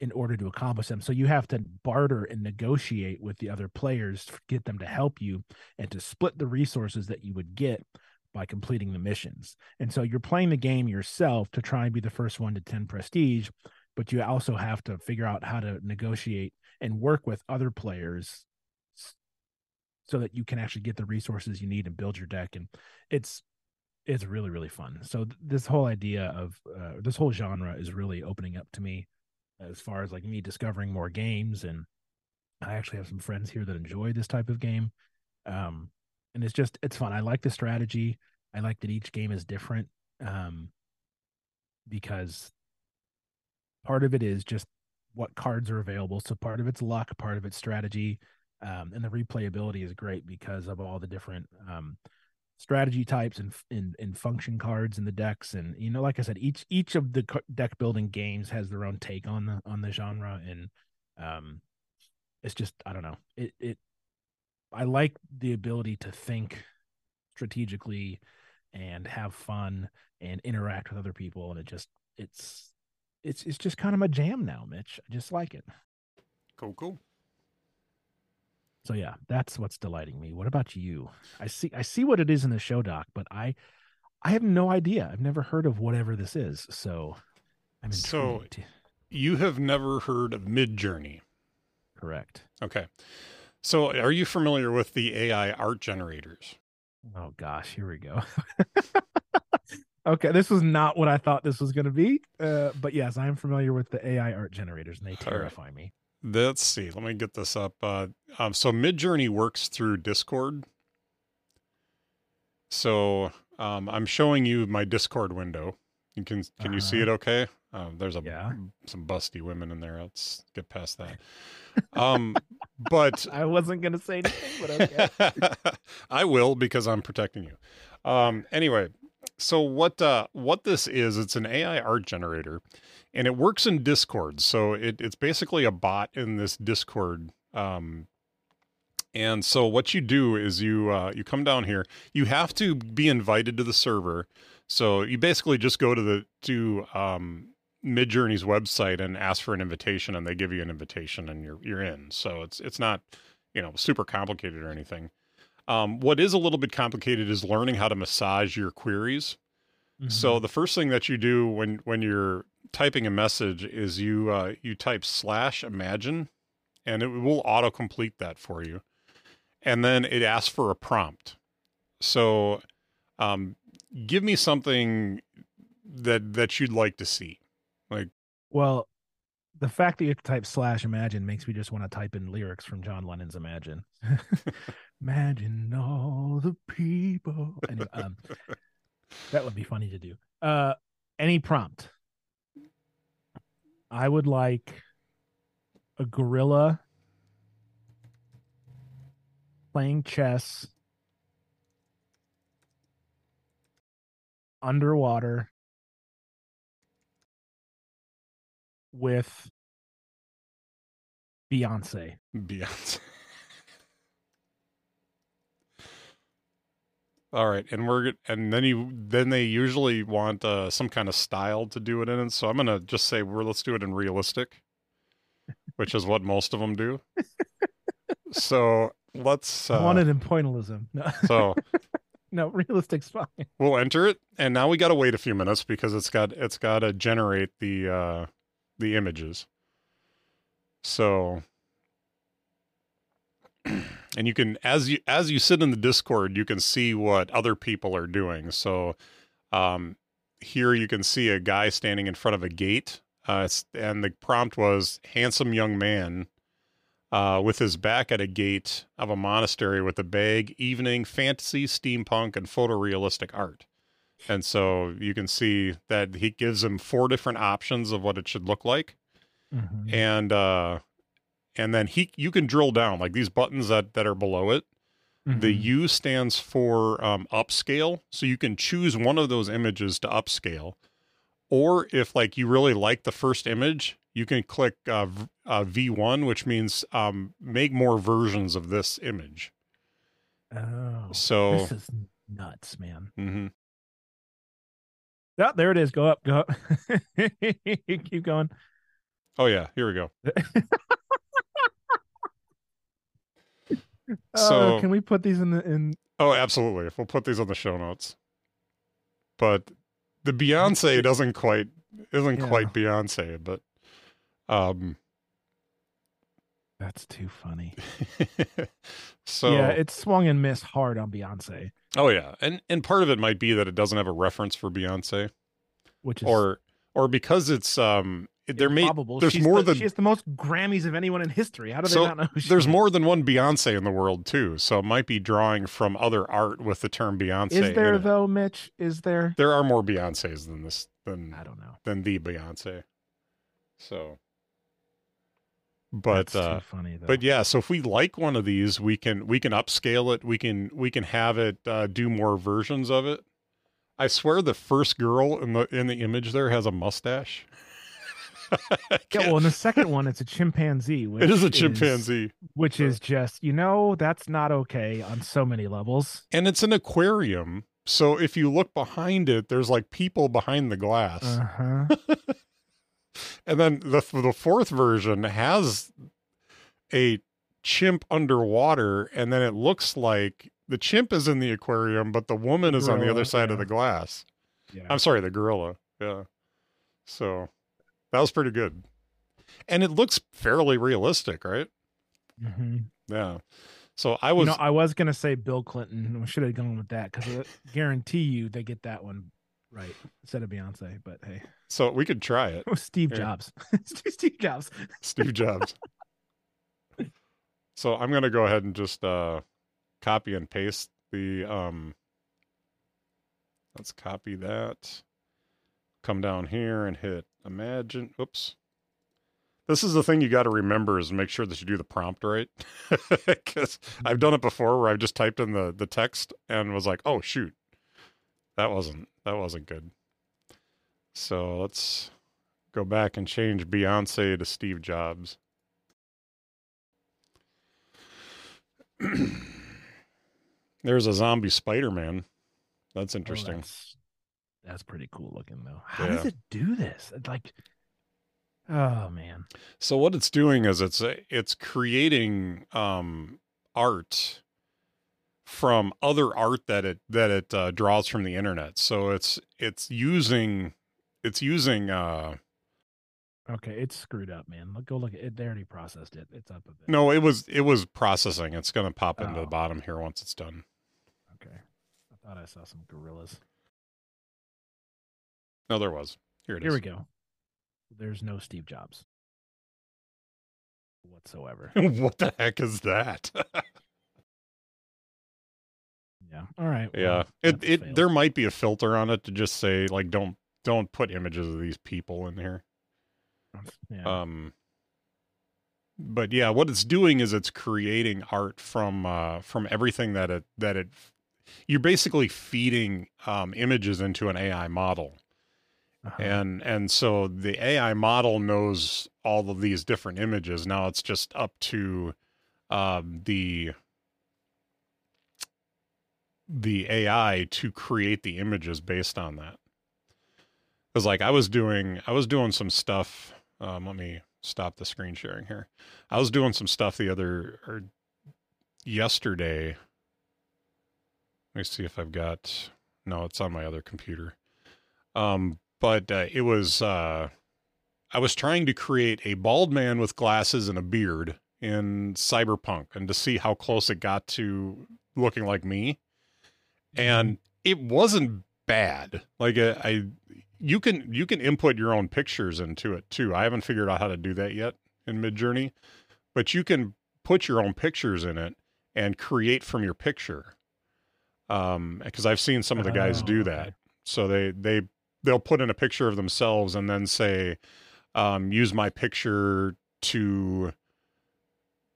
in order to accomplish them. So you have to barter and negotiate with the other players to get them to help you and to split the resources that you would get by completing the missions. And so you're playing the game yourself to try and be the first one to 10 prestige, but you also have to figure out how to negotiate and work with other players so that you can actually get the resources you need and build your deck and it's it's really really fun. So th- this whole idea of uh, this whole genre is really opening up to me as far as like me discovering more games and i actually have some friends here that enjoy this type of game um and it's just it's fun. I like the strategy. I like that each game is different um because part of it is just what cards are available. So part of it's luck, part of it's strategy, um, and the replayability is great because of all the different um, strategy types and, and and function cards in the decks. And you know, like I said, each each of the deck building games has their own take on the on the genre, and um, it's just I don't know. It it I like the ability to think strategically and have fun and interact with other people, and it just it's it's it's just kind of my jam now, Mitch. I just like it. Cool, cool. So yeah, that's what's delighting me. What about you? I see I see what it is in the show doc, but I I have no idea. I've never heard of whatever this is. So I'm intrigued. So you have never heard of Midjourney. Correct. Okay. So are you familiar with the AI art generators? Oh gosh, here we go. Okay, this was not what I thought this was going to be. Uh, but yes, I am familiar with the AI art generators, and they terrify right. me. Let's see. Let me get this up. Uh, um, so Midjourney works through Discord. So um, I'm showing you my Discord window. You can can uh-huh. you see uh-huh. it? Okay. Um, there's a yeah. some busty women in there. Let's get past that. Um, but I wasn't gonna say anything, but okay. I will because I'm protecting you. Um, anyway, so what uh, what this is, it's an AI art generator, and it works in Discord. So it, it's basically a bot in this Discord. Um, and so what you do is you uh, you come down here. You have to be invited to the server. So you basically just go to the to um, Midjourney's website and ask for an invitation, and they give you an invitation, and you're you're in. So it's it's not you know super complicated or anything. Um, what is a little bit complicated is learning how to massage your queries. Mm-hmm. So the first thing that you do when when you're typing a message is you uh, you type slash imagine, and it will autocomplete that for you, and then it asks for a prompt. So, um, give me something that that you'd like to see, like. Well, the fact that you type slash imagine makes me just want to type in lyrics from John Lennon's Imagine. imagine all the people. Anyway, um, that would be funny to do. Uh, any prompt. I would like a gorilla playing chess underwater with Beyonce. Beyonce. All right, and we're and then you then they usually want uh, some kind of style to do it in. So I'm gonna just say we're let's do it in realistic. which is what most of them do. so let's uh, I want it in pointillism. No, so no, realistic's fine. we'll enter it, and now we got to wait a few minutes because it's got it's got to generate the uh, the images. So, and you can as you as you sit in the Discord, you can see what other people are doing. So, um, here you can see a guy standing in front of a gate, uh, and the prompt was "handsome young man." Uh, with his back at a gate of a monastery with a bag, evening, fantasy, steampunk, and photorealistic art. And so you can see that he gives him four different options of what it should look like. Mhm. And uh and then he you can drill down like these buttons that that are below it. The Mhm. U stands for um upscale. So you can choose one of those images to upscale. Or if like you really like the first image, you can click uh, v- uh, V1, which means um, make more versions of this image. Oh, So, this is nuts, man. mhm. Yeah, there it is. Go up, go up. Keep going. oh yeah, here we go. Uh, So- can we put these in the in? Oh, absolutely. We'll put these on the show notes. But the Beyonce doesn't quite isn't Yeah. quite Beyonce, but um That's too funny. so yeah, it swung and missed hard on Beyonce, oh yeah. And and part of it might be that it doesn't have a reference for Beyonce which is or or because it's um it- there may there's She's more the, than she has the most Grammys of anyone in history. How do they So, not know? Who she there's is? more than one Beyonce in the world too, so it might be drawing from other art with the term Beyonce. Is there in it. though, Mitch? Is there? There are more Beyonces than this than I don't know. than the Beyonce. So, but uh, funny though. but yeah, so if we like one of these, we can we can upscale it. We can we can have it uh, do more versions of it. I swear, the first girl in the in the image there has a mustache. yeah, well, in the second one, it's a chimpanzee. Which it is a chimpanzee, which is just you know that's not okay on so many levels. and it's an aquarium. So if you look behind it, there's like people behind the glass. Uh huh. And then the the fourth version has a chimp underwater, and then it looks like the chimp is in the aquarium, but the woman is on the other side of the glass. Yeah. I'm sorry, the gorilla. Yeah. So that was pretty good, and it looks fairly realistic, right? hmm Yeah. So I You was know, I was gonna say Bill Clinton. We should have gone with that because I guarantee you they get that one right instead of Beyonce. But hey, so we could try it. oh, Steve Here. Jobs. Steve Jobs. Steve Jobs. so I'm gonna go ahead and just uh copy and paste the um let's copy that. Come down here and hit imagine. Oops. This is the thing you got to remember is make sure that you do the prompt right. Cuz I've done it before where I've just typed in the the text and was like, "Oh shoot. That wasn't that wasn't good." So, let's go back and change Beyonce to Steve Jobs. There's a zombie Spider Man. That's Oh, interesting. that's, that's pretty cool looking though. How does it do this? Like, oh man. so what it's doing is it's it's creating um, art from other art that it that it uh, draws from the internet. So it's it's using it's using uh, Okay, it's screwed up, man. Look, go look at it. They already processed it. It's up a bit. no, it was it was processing. It's going to pop into the Oh. bottom here once it's done. Okay. I thought I saw some gorillas. No, there was. Here it is. Here we go. There's no Steve Jobs whatsoever. what the heck is that? yeah. All right. yeah. It it there might be a filter on it to just say like don't don't put images of these people in here. Yeah. Um but yeah, what it's doing is it's creating art from uh from everything that it that it you're basically feeding um images into an AI model. Uh-huh. And and so the AI model knows all of these different images. Now it's just up to um the the AI to create the images based on that. Cuz like I was doing I was doing some stuff um let me stop the screen sharing here. I was doing some stuff the other or yesterday. Let me see if I've got. No, it's on my other computer. Um, but uh, it was. Uh, I was trying to create a bald man with glasses and a beard in Cyberpunk, and to see how close it got to looking like me. And it wasn't bad. Like uh, I, you can you can input your own pictures into it too. I haven't figured out how to do that yet in Midjourney, but you can put your own pictures in it and create from your picture. Um, because I've seen some of the guys Oh, do okay. that. So they they they'll put in a picture of themselves and then say, um, use my picture to,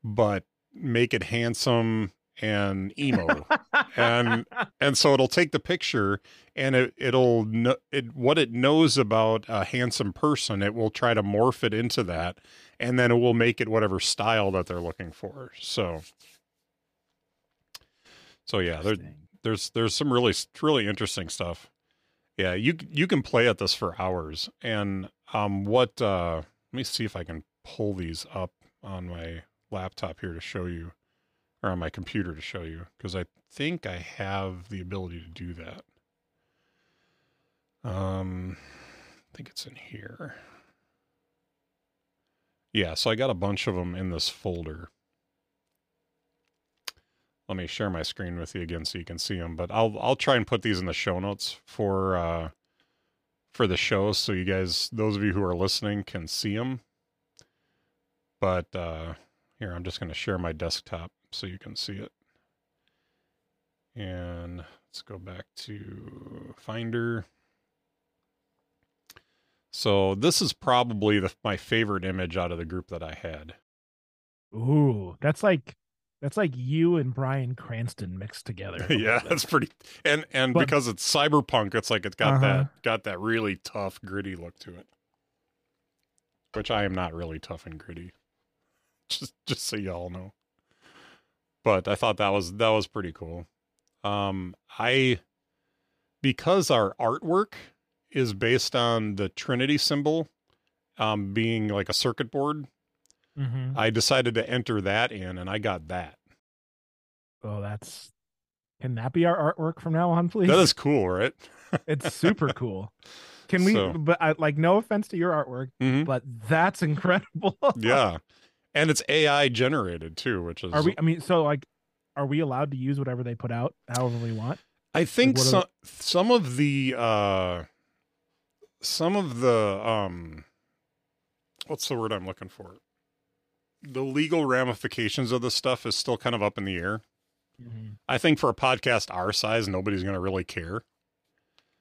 but make it handsome and emo. And and so it'll take the picture and it it'll it what it knows about a handsome person it will try to morph it into that and then it will make it whatever style that they're looking for. So so yeah there, there's there's some really really interesting stuff. Yeah you you can play at this for hours. And um what uh let me see if i can pull these up on my laptop here to show you or on my computer to show you because I think I have the ability to do that. Um, I think it's in here. Yeah, so I got a bunch of them in this folder. Let me share my screen with you again so you can see them. But I'll I'll try and put these in the show notes for uh, for the show so you guys, those of you who are listening, can see them. But uh, here, I'm just going to share my desktop so you can see it. And let's go back to Finder. So this is probably the, my favorite image out of the group that I had. Ooh, that's like that's like you and Bryan Cranston mixed together. yeah, that's pretty. And and But- because it's cyberpunk, it's like it's got Uh-huh. that got that really tough, gritty look to it. Which I am not really tough and gritty. Just just so y'all know. But I thought that was that was pretty cool. Um I because our artwork is based on the Trinity symbol um being like a circuit board, Mhm. I decided to enter that in and I got that. Oh, that's can that be our artwork from now on, please? That is cool, right? it's super cool. Can we? So- But I, like, no offense to your artwork, Mhm. but that's incredible. yeah and it's ai generated too which is Are we? I mean, so like, are we allowed to use whatever they put out, however we want? i think are- some some of the uh some of the um what's the word i'm looking for the legal ramifications of this stuff is still kind of up in the air i think for a podcast our size nobody's going to really care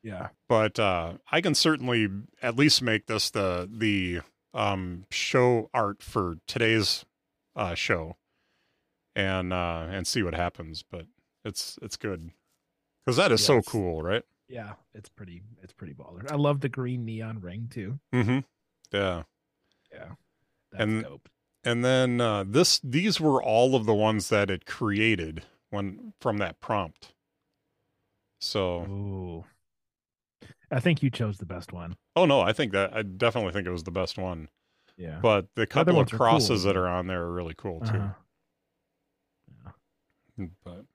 Yeah. but uh i can certainly at least make this the the um show art for today's uh show and uh and see what happens but it's it's good because that is so cool right Yeah. It's pretty. It's pretty baller. I love the green neon ring too. mm-hmm yeah Yeah. That's And- dope. and then uh this these were all of the ones that it created when from that prompt so Ooh. I think you chose the best one. oh no i think that i definitely think it was the best one Yeah. but the couple of ones are cool, crosses that are on there are really cool too Uh-huh. but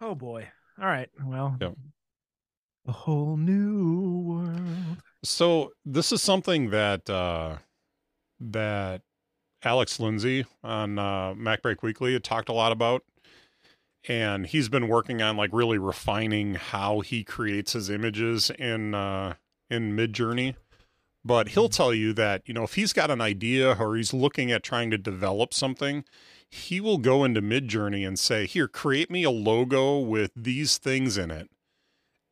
Oh boy. All right. Well. Yep. A whole new world. So this is something that uh, that Alex Lindsay on uh, MacBreak Weekly had talked a lot about, and he's been working on like really refining how he creates his images in uh, in Midjourney. But he'll tell you that you know if he's got an idea or he's looking at trying to develop something, he will go into Midjourney and say, "Here, create me a logo with these things in it,"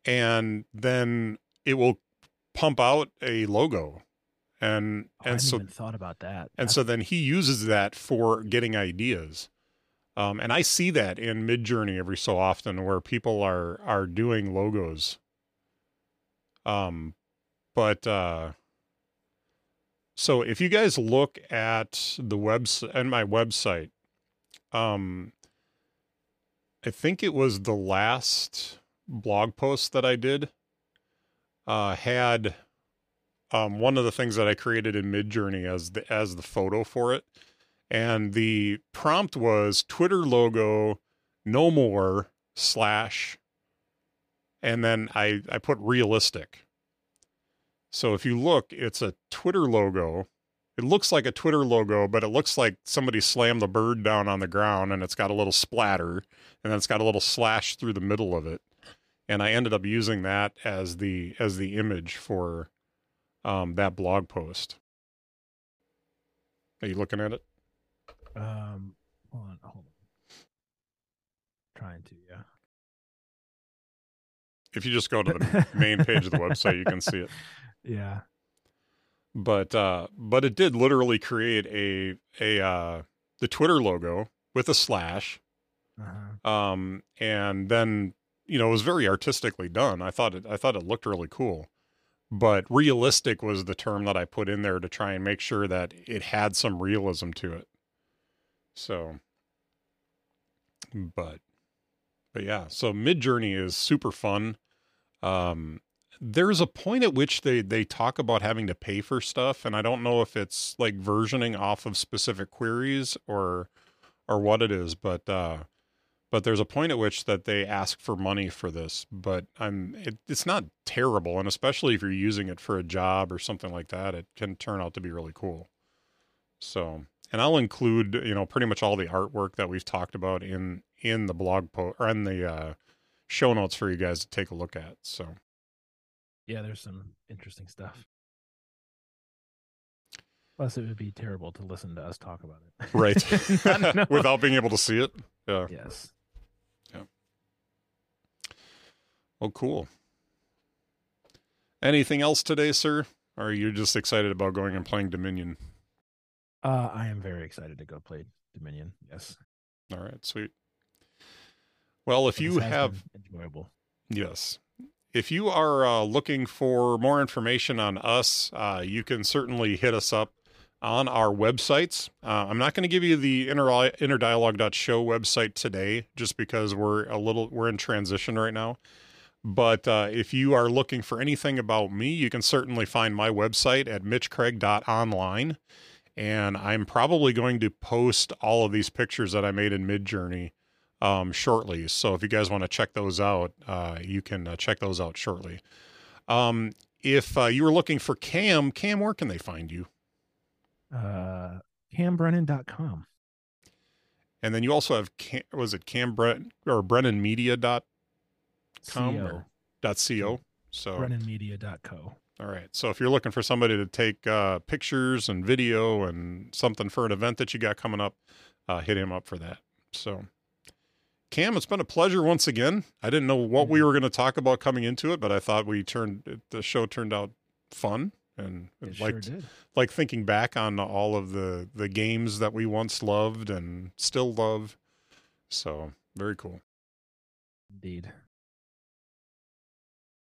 and then it will pump out a logo and Oh, and so even thought about that. and That's- so then he uses that for getting ideas um, and i see that in midjourney every so often where people are are doing logos. Um but uh so if you guys look at the webs and my website um i think it was the last blog post that i did uh had um, one of the things that I created in Midjourney as the as the photo for it, and the prompt was Twitter logo, no more slash, and then I I put realistic. So if you look, it's a Twitter logo. It looks like a Twitter logo, but it looks like somebody slammed the bird down on the ground and it's got a little splatter and then it's got a little slash through the middle of it. And I ended up using that as the as the image for um, that blog post. Are you looking at it? Um, hold on, hold on. Trying to, yeah. If you just go to the main page of the website, you can see it. Yeah. But uh, but it did literally create a a uh, the Twitter logo with a slash, Uh-huh. um, and then you know it was very artistically done. I thought it I thought it looked really cool. But realistic was the term that I put in there to try and make sure that it had some realism to it. So, but but yeah, so Midjourney is super fun. Um, there's a point at which they they talk about having to pay for stuff, and I don't know if it's like versioning off of specific queries or or what it is, but uh, but there's a point at which that they ask for money for this. But I'm it, it's not terrible, and especially if you're using it for a job or something like that, it can turn out to be really cool. So, and I'll include you know pretty much all the artwork that we've talked about in in the blog post or in the uh, show notes for you guys to take a look at. So. Yeah, there's some interesting stuff. Plus, it would be terrible to listen to us talk about it. right without being able to see it yeah yes. Yeah. Well cool anything else today sir or are you just excited about going and playing dominion Uh, I am very excited to go play Dominion. Yes. all right sweet well if you have enjoyable. yes if you are uh, looking for more information on us uh, you can certainly hit us up on our websites uh, i'm not going to give you the inner interdialogue.show website today just because we're a little we're in transition right now But uh, if you are looking for anything about me, you can certainly find my website at mitchcraig.online. And I'm probably going to post all of these pictures that I made in Midjourney um, shortly. So if you guys want to check those out, uh, you can uh, check those out shortly. Um, if uh, you were looking for Cam, Cam, where can they find you? Uh, CamBrennan.com. And then you also have Cam, was it Cam Brennan or BrennanMedia.com CO. or dot .co? So BrennanMedia.co. All right. So if you're looking for somebody to take uh, pictures and video and something for an event that you got coming up, uh, hit him up for that. So, Cam, it's been a pleasure once again. I didn't know what we were going to talk about coming into it, but I thought we turned the show turned out fun and It like sure did. like thinking back on all of the the games that we once loved and still love. So very cool. Indeed.